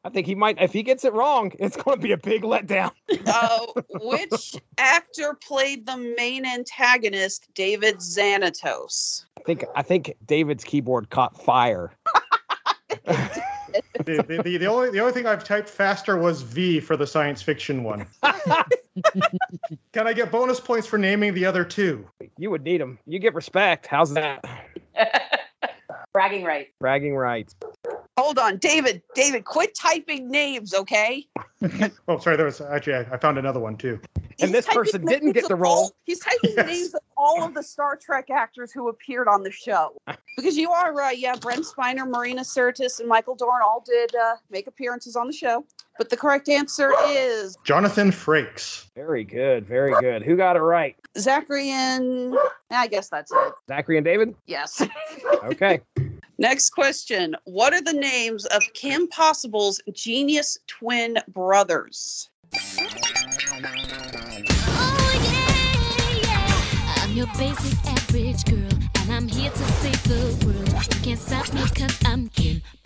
I think he might, if he gets it wrong, it's going to be a big letdown. uh, which actor played the main antagonist, David Xanatos? I think I think David's keyboard caught fire. the, the, the, the only the only thing I've typed faster was V for the science fiction one. Can I get bonus points for naming the other two? You would need them. You get respect. How's that? Bragging rights. Bragging rights. Hold on, David. David, quit typing names, okay? Oh, sorry. There was actually I, I found another one too. And this person didn't get the role. all- he's typing the names of all of the Star Trek actors who appeared on the show. Because you are right. Yeah, Brent Spiner, Marina Sirtis, and Michael Dorn all did uh, make appearances on the show. But the correct answer is Jonathan Frakes. Very good. Very good. Who got it right? Zachary and I guess that's it. Zachary and David? Yes. Okay. Next question. What are the names of Kim Possible's genius twin brothers? I'm your basic average girl, and I'm here to save the world. You can't stop me cause I'm impossible.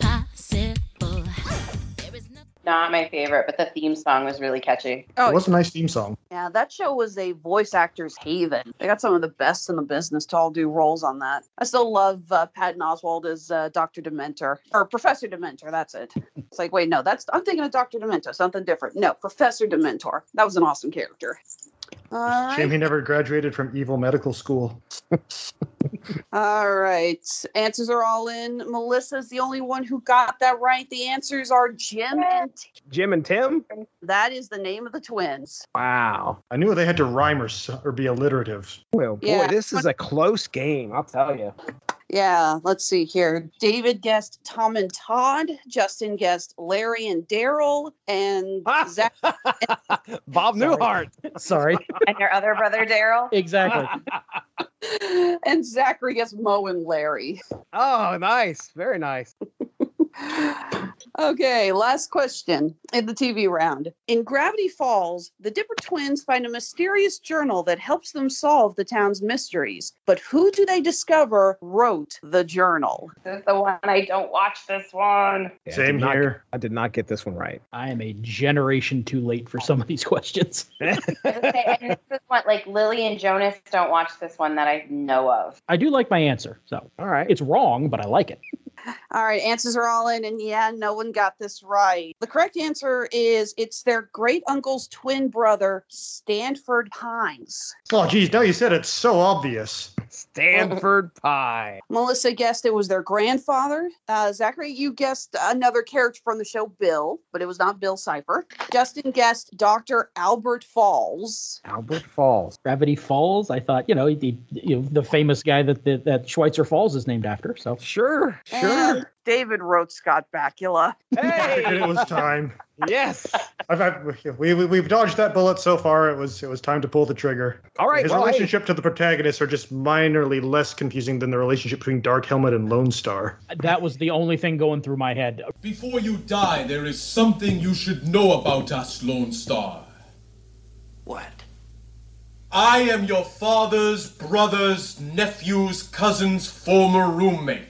Not my favorite, but the theme song was really catchy. Oh, It was a nice theme song. Yeah, that show was a voice actor's haven. They got some of the best in the business to all do roles on that. I still love uh, Patton Oswalt as uh, Dr. Dementor or Professor Dementor. That's it. It's like, wait, no, that's I'm thinking of Dr. Demento, something different. No, Professor Dementor. That was an awesome character. All Shame he never graduated from evil medical school. All right. Answers are all in. Melissa's the only one who got that right. The answers are Jim and Jim and Tim? that is the name of the twins. Wow. I knew they had to rhyme or, or be alliterative. Well, boy, Yeah. this is a close game. I'll tell you. Yeah, let's see here. David guessed Tom and Todd. Justin guessed Larry and Daryl. And ah! Zach. Bob Newhart. Sorry. And your other brother, Daryl? Exactly. and Zachary guessed Mo and Larry. Oh, nice. Very nice. Okay, last question in the TV round. In Gravity Falls, the Dipper twins find a mysterious journal that helps them solve the town's mysteries. But who do they discover wrote the journal? This is the one I don't watch this one. Yeah, I Same did not- here. I did not get this one right. I am a generation too late for some of these questions. I say, and this is one like Lily and Jonas don't watch this one that I know of. I do like my answer. So All right. it's wrong, but I like it. All right, answers are all in, and yeah, no one got this right. The correct answer is it's their great uncle's twin brother, Stanford Pines. Oh, geez, now you said it's so obvious. Stanford Pie. Melissa guessed it was their grandfather. Uh, Zachary, you guessed another character from the show, Bill, but it was not Bill Cipher. Justin guessed Dr. Albert Falls. Albert Falls. Gravity Falls. I thought, you know, the, you know, the famous guy that, that that Schweitzer Falls is named after. So Sure. Sure. And David wrote Scott Bakula. Hey. it was time. yes. I've, I've, we, we, we've dodged that bullet so far. It was it was time to pull the trigger. All right. His well, hey, relationship to the protagonists are just minorly less confusing than the relationship between Dark Helmet and Lone Star. that was the only thing going through my head. Before you die, there is something you should know about us, Lone Star. What? I am your father's brother's nephew's cousin's former roommate.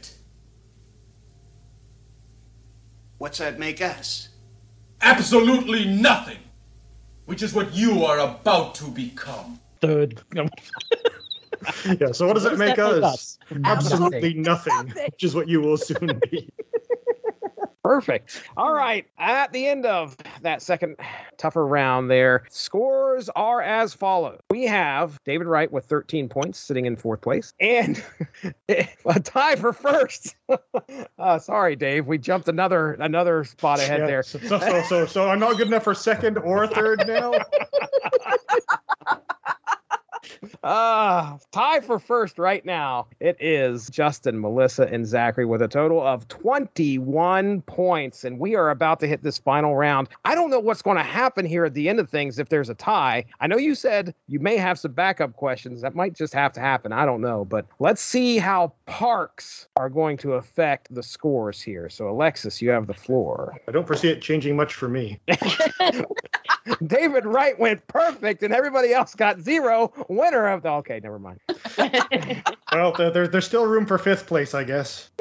What's that make us? Absolutely nothing, which is what you are about to become. Third. Yeah, so what does What it does make that us? us? Absolutely nothing, which is what you will soon be. Perfect. All right. At the end of that second tougher round there, scores are as follows. We have David Wright with 13 points sitting in fourth place and a tie for first. uh, sorry, Dave. We jumped another another spot ahead Yeah, there. So, so, so, so, so I'm not good enough for second or third now. Uh, tie for first right now. It is Justin, Melissa, and Zachary with a total of 21 points. And we are about to hit this final round. I don't know what's going to happen here at the end of things if there's a tie. I know you said you may have some backup questions. That might just have to happen. I don't know. But let's see how parks are going to affect the scores here. So, Alexis, you have the floor. I don't foresee it changing much for me. David Wright went perfect, and everybody else got zero. Winner of the. Okay, never mind. Well, there, there- there's still room for fifth place, I guess.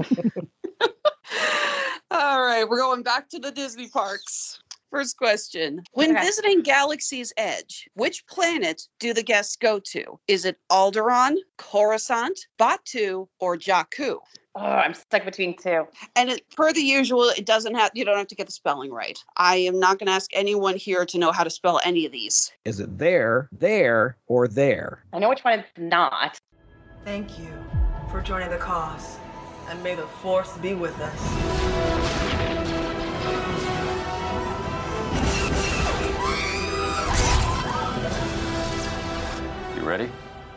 All right, we're going back to the Disney parks. First question. When Okay. visiting Galaxy's Edge, which planet do the guests go to? Is it Alderaan, Coruscant, Batuu, or Jakku? Oh, I'm stuck between two. And it, per the usual, it doesn't have you don't have to get the spelling right. I am not going to ask anyone here to know how to spell any of these. Is it there, there, or there? I know which one it's not. Thank you for joining the cause, and may the force be with us. You ready?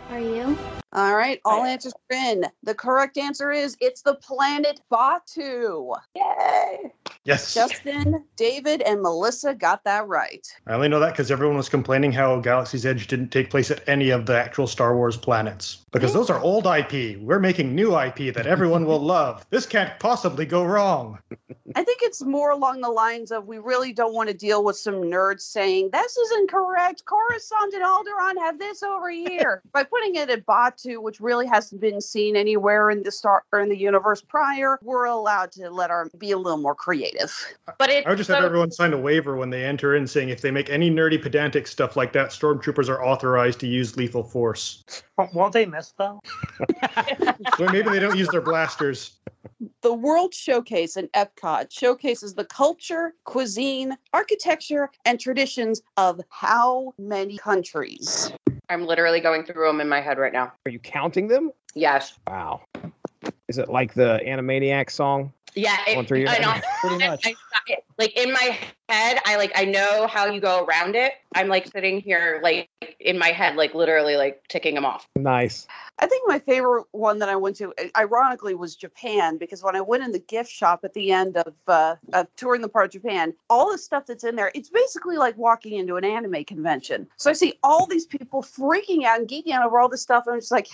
Are you? All right, all answers are in. The correct answer is it's the planet Batuu. Yay! Yes. Justin, David, and Melissa got that right. I only know that because everyone was complaining how Galaxy's Edge didn't take place at any of the actual Star Wars planets. Because those are old IP. We're making new IP that everyone will love. This can't possibly go wrong. I think it's more along the lines of we really don't want to deal with some nerds saying this is incorrect. Coruscant and Alderaan have this over here. By putting it at Batuu, which really hasn't been seen anywhere in the star or in the universe prior, we're allowed to let our be a little more creative. But it's I would just have everyone sign a waiver when they enter in saying if they make any nerdy pedantic stuff like that, stormtroopers are authorized to use lethal force. Won't they miss though? Well, maybe they don't use their blasters. The World Showcase in Epcot showcases the culture, cuisine, architecture, and traditions of how many countries? I'm literally going through them in my head right now. Are you counting them? Yes. Wow. Is it like the Animaniac song? Yeah, it, One your I know. Pretty much. I, I- like in my head, I like I know how you go around it. I'm like sitting here, like in my head, like literally like ticking them off. Nice. I think my favorite one that I went to, ironically, was Japan because when I went in the gift shop at the end of, uh, of touring the part of Japan, all the stuff that's in there, it's basically like walking into an anime convention. So I see all these people freaking out and geeking out over all this stuff, and I'm just like,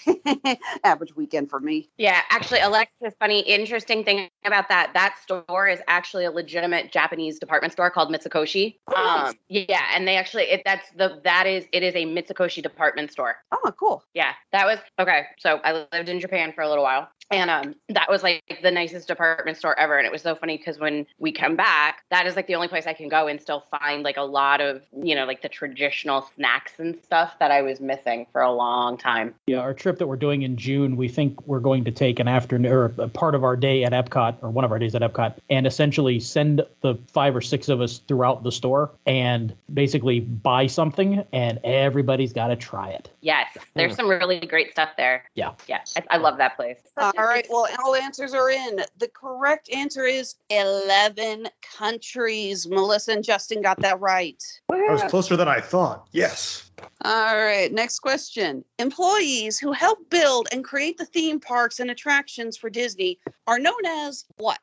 average weekend for me. Yeah, actually, Alexis, funny, interesting thing about that. That store is actually a legitimate Japanese department store called Mitsukoshi. Um, yeah, and they actually it that's the that is it is a Mitsukoshi department store. Oh, cool. Yeah, that was okay. So I lived in Japan for a little while, and um, that was like the nicest department store ever. And it was so funny because when we come back, that is like the only place I can go and still find like a lot of you know like the traditional snacks and stuff that I was missing for a long time. Yeah, our trip that we're doing in June, we think we're going to take an afternoon or a part of our day at Epcot or one of our days at Epcot and essentially send the five or six of us throughout the store and basically buy something and everybody's got to try it. Yes, there's Mm. some really great stuff there. Yeah. Yeah, I, I love that place. All right. Well, all answers are in. The correct answer is 11 countries. Melissa and Justin got that right. I was closer than I thought. Yes. All right. Next question. Employees who help build and create the theme parks and attractions for Disney are known as what?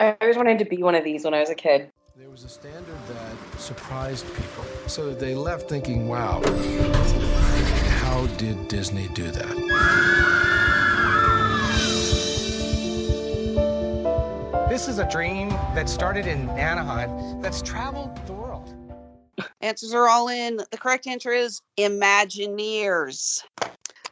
I always wanted to be one of these when I was a kid. There was a standard that surprised people. So they left thinking, wow, how did Disney do that? This is a dream that started in Anaheim that's traveled the world. Answers are all in. The correct answer is Imagineers.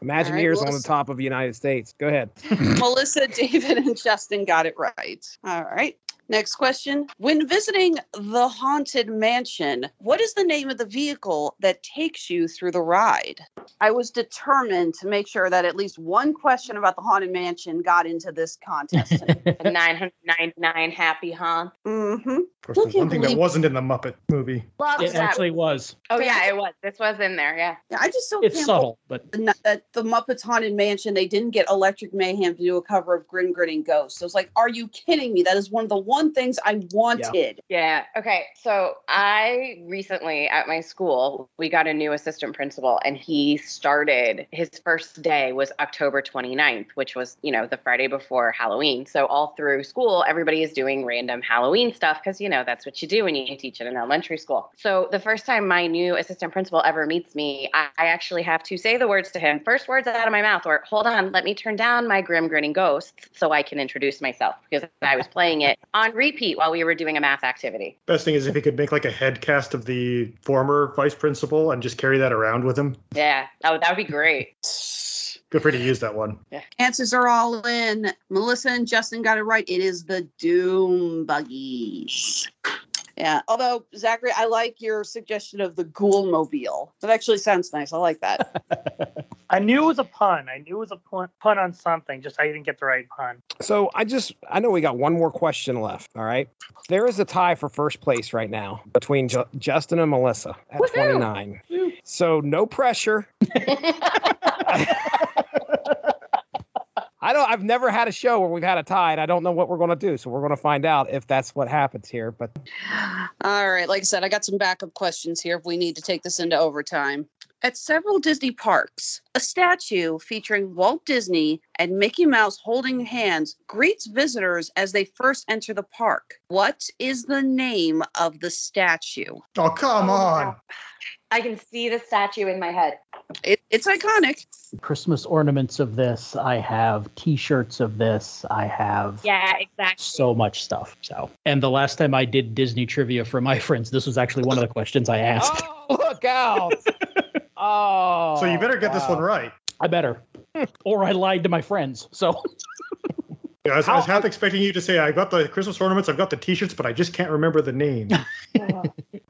Imagineers on the top of the United States. Go ahead. Melissa, David, and Justin got it right. All right. Next question. When visiting the Haunted Mansion, what is the name of the vehicle that takes you through the ride? I was determined to make sure that at least one question about the Haunted Mansion got into this contest. 999 Happy Haunt. mm-hmm. Of course, there's one thing that wasn't in the Muppet movie. Love It that. actually was. Oh yeah, it was. This was in there. Yeah. Yeah, I just so It's subtle, but the- that the Muppets Haunted Mansion they didn't get Electric Mayhem to do a cover of Grin Grinning Ghosts. I was like, are you kidding me? That is one of the one things I wanted. Yeah. Okay. So I recently at my school, we got a new assistant principal and he started his first day was October 29th, which was, you know, the Friday before Halloween. So all through school, everybody is doing random Halloween stuff because, you know, that's what you do when you teach in an elementary school. So the first time my new assistant principal ever meets me, I, I actually have to say the words to him. First words out of my mouth or hold on, let me turn down my grim grinning ghosts so I can introduce myself because I was playing it on repeat while we were doing a math activity. Best thing is if he could make like a head cast of the former vice principal and just carry that around with him. Yeah, oh, that would be great. Feel free to use that one. Yeah. Answers are all in. Melissa and Justin got it right. It is the Doom Buggies. Yeah. Although Zachary, I like your suggestion of the Ghoul Mobile. That actually sounds nice. I like that. I knew it was a pun. I knew it was a pun, pun on something. Just I didn't get the right pun. So I just I know we got one more question left. All right. There is a tie for first place right now between Ju- Justin and Melissa at 29. So no pressure. I don't I've never had a show where we've had a tie and I don't know what we're going to do. So we're going to find out if that's what happens here, but All right. Like I said, I got some backup questions here if we need to take this into overtime. At several Disney parks, a statue featuring Walt Disney and Mickey Mouse holding hands greets visitors as they first enter the park. What is the name of the statue? Oh, come oh, on. I can see the statue in my head. It, it's iconic. Christmas ornaments of this. I have T-shirts of this. I have Yeah, exactly. so much stuff. So, and the last time I did Disney trivia for my friends, this was actually one of the questions I asked. Oh, look out! oh, So you better get this one right. I better, or I lied to my friends. So, Yeah, I was, I was half expecting you to say, I got the Christmas ornaments, I've got the t shirts, but I just can't remember the name.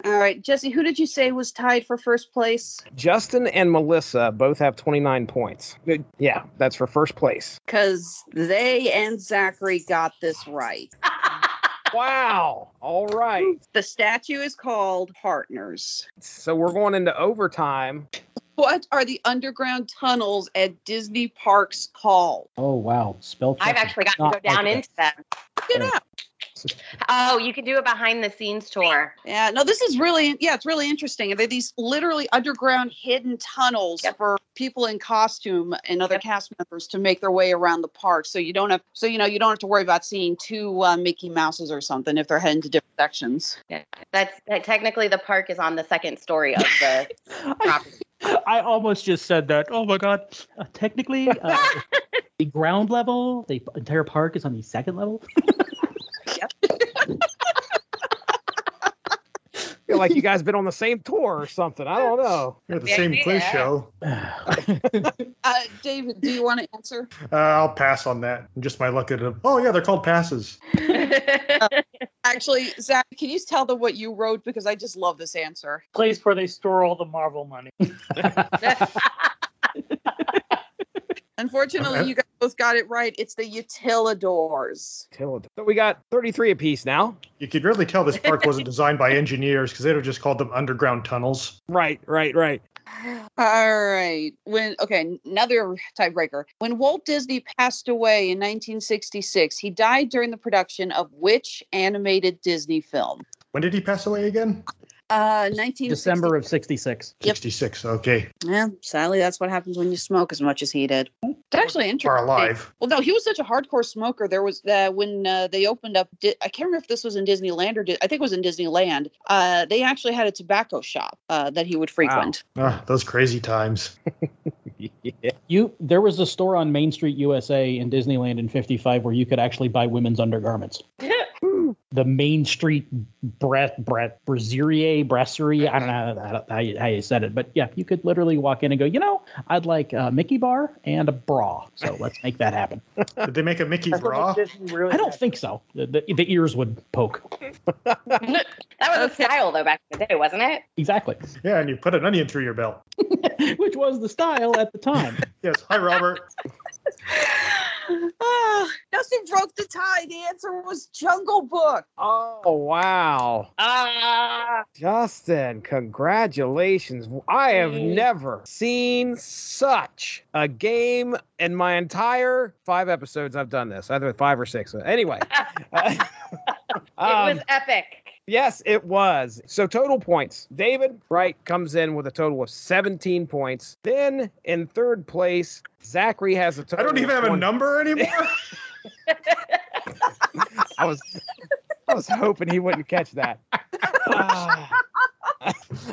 All right, Jesse, who did you say was tied for first place? Justin and Melissa both have 29 points. Yeah, that's for first place. Because they and Zachary got this right. Wow. All right. The statue is called Partners. So we're going into overtime. What are the underground tunnels at Disney parks called? oh wow, spell. I've actually gotten to go down like into them. Get out. Oh, you can do a behind the scenes tour. Yeah, no, this is really, yeah, it's really interesting. They're these literally underground hidden tunnels for people in costume and other cast members to make their way around the park. So you don't have, so you know, you don't have to worry about seeing two uh, Mickey Mouses or something if they're heading to different sections. Yeah, that's that technically the park is on the second story of the property. I almost just said that. Oh my god! Uh, technically, uh, the ground level, the entire park is on the second level. feel like you guys been on the same tour or something. I don't know. You're at the same quiz show. Uh, David, do you want to answer? Uh, I'll pass on that. Just my luck at them. Oh, yeah, they're called passes. Actually, Zach, can you tell them what you wrote? Because I just love this answer. Place where they store all the Marvel money. Unfortunately, you guys both got it right. It's the utilidors. So we got 33 apiece now. You could really tell this park wasn't designed by engineers because they'd have just called them underground tunnels. Right, right, right. All right. When okay, another tiebreaker. When Walt Disney passed away in 1966, he died during the production of which animated Disney film? When did he pass away again? Uh, 19 December of '66. 66. Okay. Yeah, sadly, that's what happens when you smoke as much as he did. It's actually interesting. Are alive. Well, no, he was such a hardcore smoker. There was uh, when uh, they opened up. Di- I can't remember if this was in Disneyland or Di- I think it was in Disneyland. Uh, they actually had a tobacco shop uh, that he would frequent. Ah, those crazy times. You there was a store on Main Street, USA, in Disneyland in '55 where you could actually buy women's undergarments. the Main Street Brett Brett Brasserie Brasserie. I don't know how, how, you, how you said it, but yeah, you could literally walk in and go, you know, I'd like a Mickey bar and a bra. So let's make that happen. Did they make a Mickey bra? I don't think so. The, the, the ears would poke. That was a style though back in the day, wasn't it? Exactly. Yeah, and you put an onion through your belt. Which was the style at the time. yes. Hi, Robert. Ah, Justin broke the tie. The answer was Jungle Book. Oh, wow. Ah. Justin, congratulations. I have never seen such a game in my entire five episodes I've done this, either five or six. Anyway. uh, It um, was epic. Yes, it was. So total points. David Wright comes in with a total of 17 points. Then in third place, Zachary has a total. I don't even of have a number anymore. I was I was hoping he wouldn't catch that. Ah.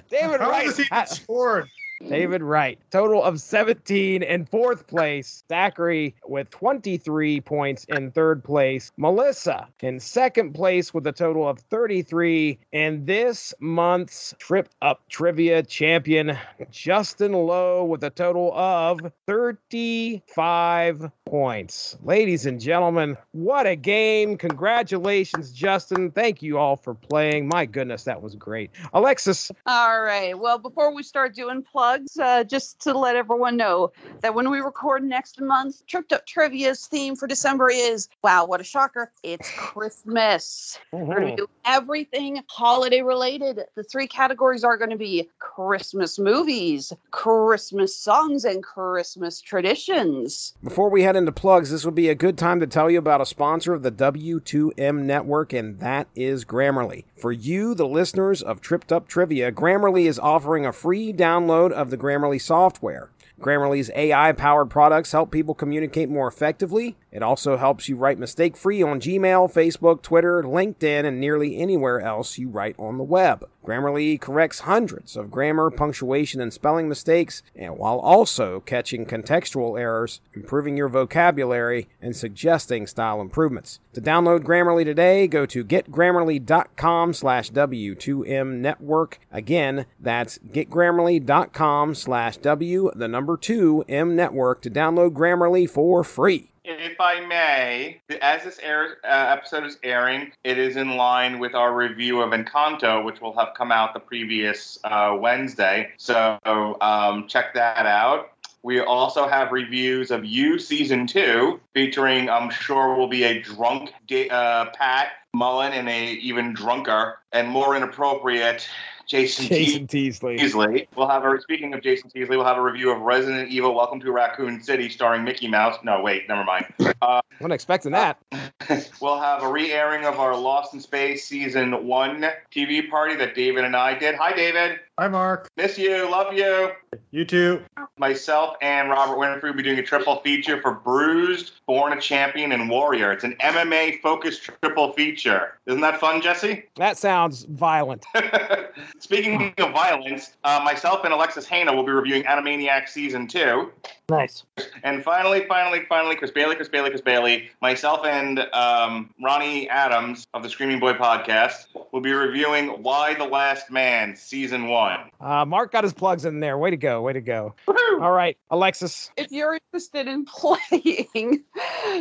David How Wright. is he ha- scored? David Wright. Total of 17 in fourth place. Zachary with 23 points in third place. Melissa in second place with a total of 33. And this month's Trip Up Trivia champion, Justin Lowe, with a total of 35 points. Ladies and gentlemen, what a game. Congratulations, Justin. Thank you all for playing. My goodness, that was great. Alexis. All right. Well, before we start doing plugs, uh, just to let everyone know that when we record next month, Tripped Up Trivia's theme for December is wow, what a shocker! It's Christmas. We're going to do everything holiday related. The three categories are going to be Christmas movies, Christmas songs, and Christmas traditions. Before we head into plugs, this would be a good time to tell you about a sponsor of the W2M network, and that is Grammarly. For you, the listeners of Tripped Up Trivia, Grammarly is offering a free download of the Grammarly software. Grammarly's AI powered products help people communicate more effectively. It also helps you write mistake free on Gmail, Facebook, Twitter, LinkedIn, and nearly anywhere else you write on the web. Grammarly corrects hundreds of grammar, punctuation, and spelling mistakes, and while also catching contextual errors, improving your vocabulary, and suggesting style improvements. To download Grammarly today, go to getgrammarly.com slash W2M network. Again, that's getgrammarly.com slash W, the number 2 M network to download Grammarly for free. If I may, as this air, uh, episode is airing, it is in line with our review of Encanto, which will have come out the previous uh, Wednesday. So um, check that out. We also have reviews of You Season 2, featuring, I'm sure, will be a drunk uh, Pat Mullen and a even drunker and more inappropriate Jason, Jason Teasley. Teasley. We'll have a speaking of Jason Teasley. We'll have a review of Resident Evil: Welcome to Raccoon City, starring Mickey Mouse. No, wait, never mind. Uh, Wasn't expecting that. we'll have a re-airing of our Lost in Space season one TV party that David and I did. Hi, David. Hi, Mark. Miss you. Love you. You too. Myself and Robert Winfrey will be doing a triple feature for Bruised, Born a Champion, and Warrior. It's an MMA focused triple feature. Isn't that fun, Jesse? That sounds violent. Speaking of violence, uh, myself and Alexis Hana will be reviewing Animaniacs season two. Nice. And finally, finally, finally, Chris Bailey, Chris Bailey, Chris Bailey, myself and um, Ronnie Adams of the Screaming Boy podcast will be reviewing Y: The Last Man season one. Uh, Mark got his plugs in there. Way to go. Way to go. All right, Alexis. If you're interested in playing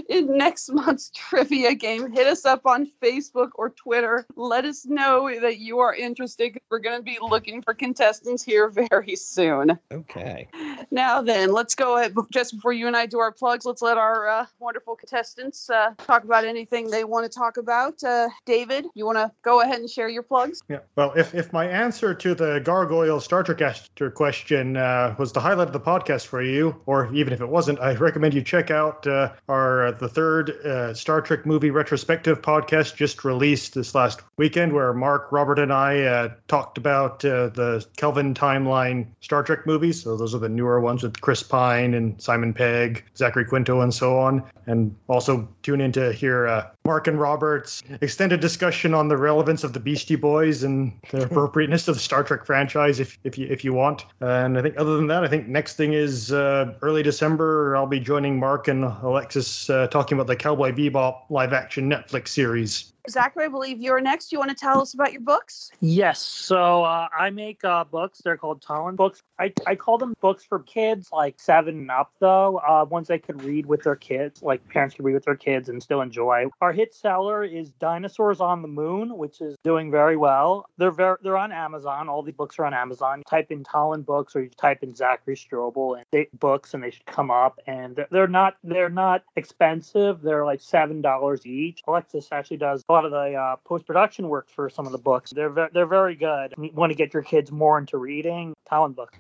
in next month's trivia game, hit us up on Facebook or Twitter. Let us know that you are interested. We're going to be looking for contestants here very soon. Okay. Now then, let's go ahead. Just before you and I do our plugs, let's let our uh, wonderful contestants uh, talk about anything they want to talk about. Uh, David, you want to go ahead and share your plugs? Yeah. Well, if, if my answer to the Gargoyle Star Trek Aster question uh, was the highlight of the podcast for you, or even if it wasn't, I recommend you check out uh, our uh, the third uh, Star Trek movie retrospective podcast just released this last weekend, where Mark, Robert, and I uh, talked about uh, the Kelvin timeline Star Trek movies. So those are the newer ones with Chris Pine and Simon Pegg, Zachary Quinto, and so on. And also tune in to hear uh, Mark and Robert's extended discussion on the relevance of the Beastie Boys and the appropriateness of the Star Trek franchise, if if you if you want. And I think other than that, I think next thing is uh, early December. I'll be joining Mark and Alexis uh, talking about the Cowboy Bebop live action Netflix series. Zachary, I believe you're next. You want to tell us about your books? Yes. So uh, I make uh, books. They're called Tolland books. I, I call them books for kids, like seven and up, though. Uh, ones they could read with their kids, like parents could read with their kids and still enjoy. Our hit seller is Dinosaurs on the Moon, which is doing very well. They're very they're on Amazon. All the books are on Amazon. Type in Tolland books or you type in Zachary Strobel and they, books, and they should come up. And they're, they're not they're not expensive. They're like seven dollars each. Alexis actually does a lot of the uh, post production work for some of the books. They're ve- they're very good. You want to get your kids more into reading?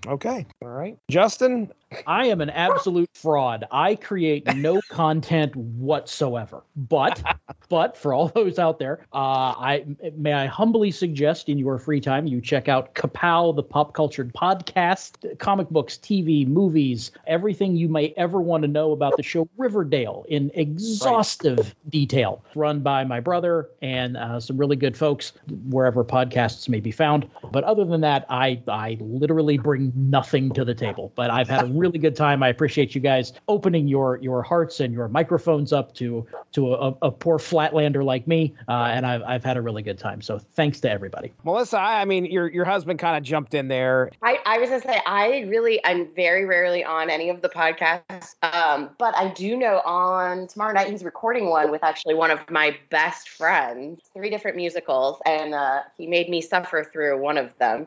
Okay. All right. Justin. I am an absolute fraud. I create no content whatsoever. But, but for all those out there, uh, I may I humbly suggest in your free time you check out Ka-Pow, the pop cultured podcast, comic books, TV, movies, everything you may ever want to know about the show Riverdale in exhaustive detail. Run by my brother and uh, some really good folks wherever podcasts may be found. But other than that, I I literally bring nothing to the table. But I've had a really good time. I appreciate you guys opening your your hearts and your microphones up to to a, a poor flatlander like me, uh, and I've I've had a really good time. So thanks to everybody. Melissa, I, I mean, your your husband kind of jumped in there. I, I was gonna say I really I'm very rarely on any of the podcasts, um, but I do know on tomorrow night he's recording one with actually one of my best friends, three different musicals, and uh, he made me suffer through one of them.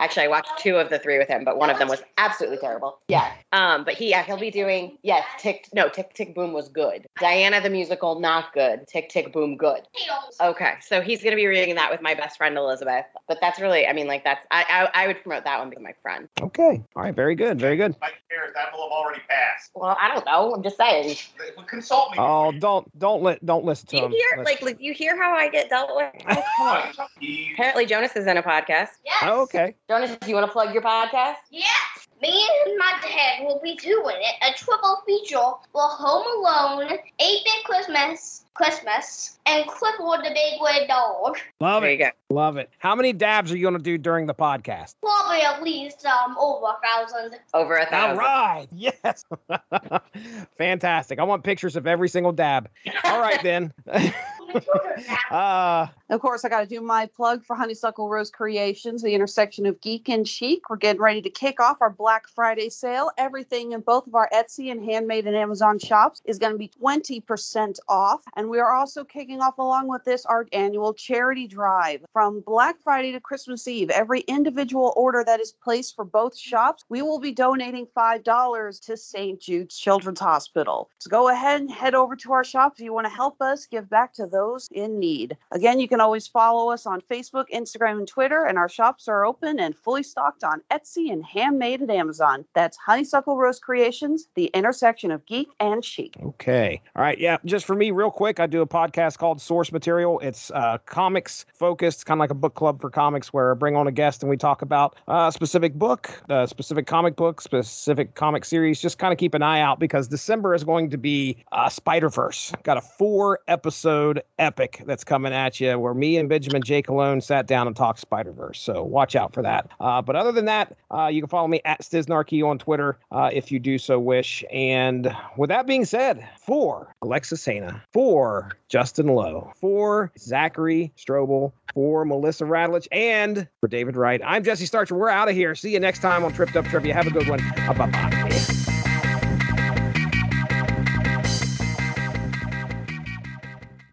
Actually, I watched two of the three with him, but one of them was absolutely terrible. Yeah, um, but he yeah, he'll be doing yes, Tick no Tick Tick Boom was good. Diana the musical not good. Tick Tick Boom good. Okay, so he's gonna be reading that with my best friend Elizabeth. But that's really, I mean, like that's I I, I would promote that one with my friend. Okay. All right. Very good. Very good. My cares, that will have already passed. Well, I don't know. I'm just saying. Consult me. Oh, don't don't let don't listen to Do you him. hear Let's- like, like you hear how I get dealt with? Apparently Jonas is in a podcast. Oh, okay. Jonas, do you want to plug your podcast? Yes. Me and my dad will be doing it. A triple feature with Home Alone, 8 Bit Christmas, Christmas, and Clifford the Big Red Dog. Love There it. Love it. How many dabs are you going to do during the podcast? Probably at least um over a thousand. Over a thousand. All right. Yes. Fantastic. I want pictures of every single dab. All right, then. uh, Of course, I got to do my plug for Honeysuckle Rose Creations, the intersection of geek and chic. We're getting ready to kick off our Black Friday sale. Everything in both of our Etsy and Handmade and Amazon shops is going to be 20% off. And we are also kicking off, along with this, our annual charity drive. From Black Friday to Christmas Eve, every individual order that is placed for both shops, we will be donating $5 to St. Jude's Children's Hospital. So go ahead and head over to our shop if you want to help us give back to those in need. Again, you can always follow us on Facebook, Instagram, and Twitter, and our shops are open and fully stocked on Etsy and handmade at Amazon. That's Honeysuckle Rose Creations, the intersection of geek and chic. Okay. All right. Yeah. Just for me, real quick, I do a podcast called Source Material. It's uh, comics focused, kind of like a book club for comics, where I bring on a guest and we talk about a specific book, a specific comic book, specific comic series. Just kind of keep an eye out because December is going to be uh, Spider Verse. Got a four episode epic that's coming at you where me and Benjamin J. Cologne sat down and talked Spider Verse. So watch out for that. Uh, but other than that, uh, you can follow me at Stiznarkey on Twitter uh, if you do so wish. And with that being said, for Alexis Sana, for Justin Lowe, for Zachary Strobel, for Melissa Radulich, and for David Wright, I'm Jesse Starcher. We're out of here. See you next time on Tripped Up Trivia. Have a good one. Bye bye.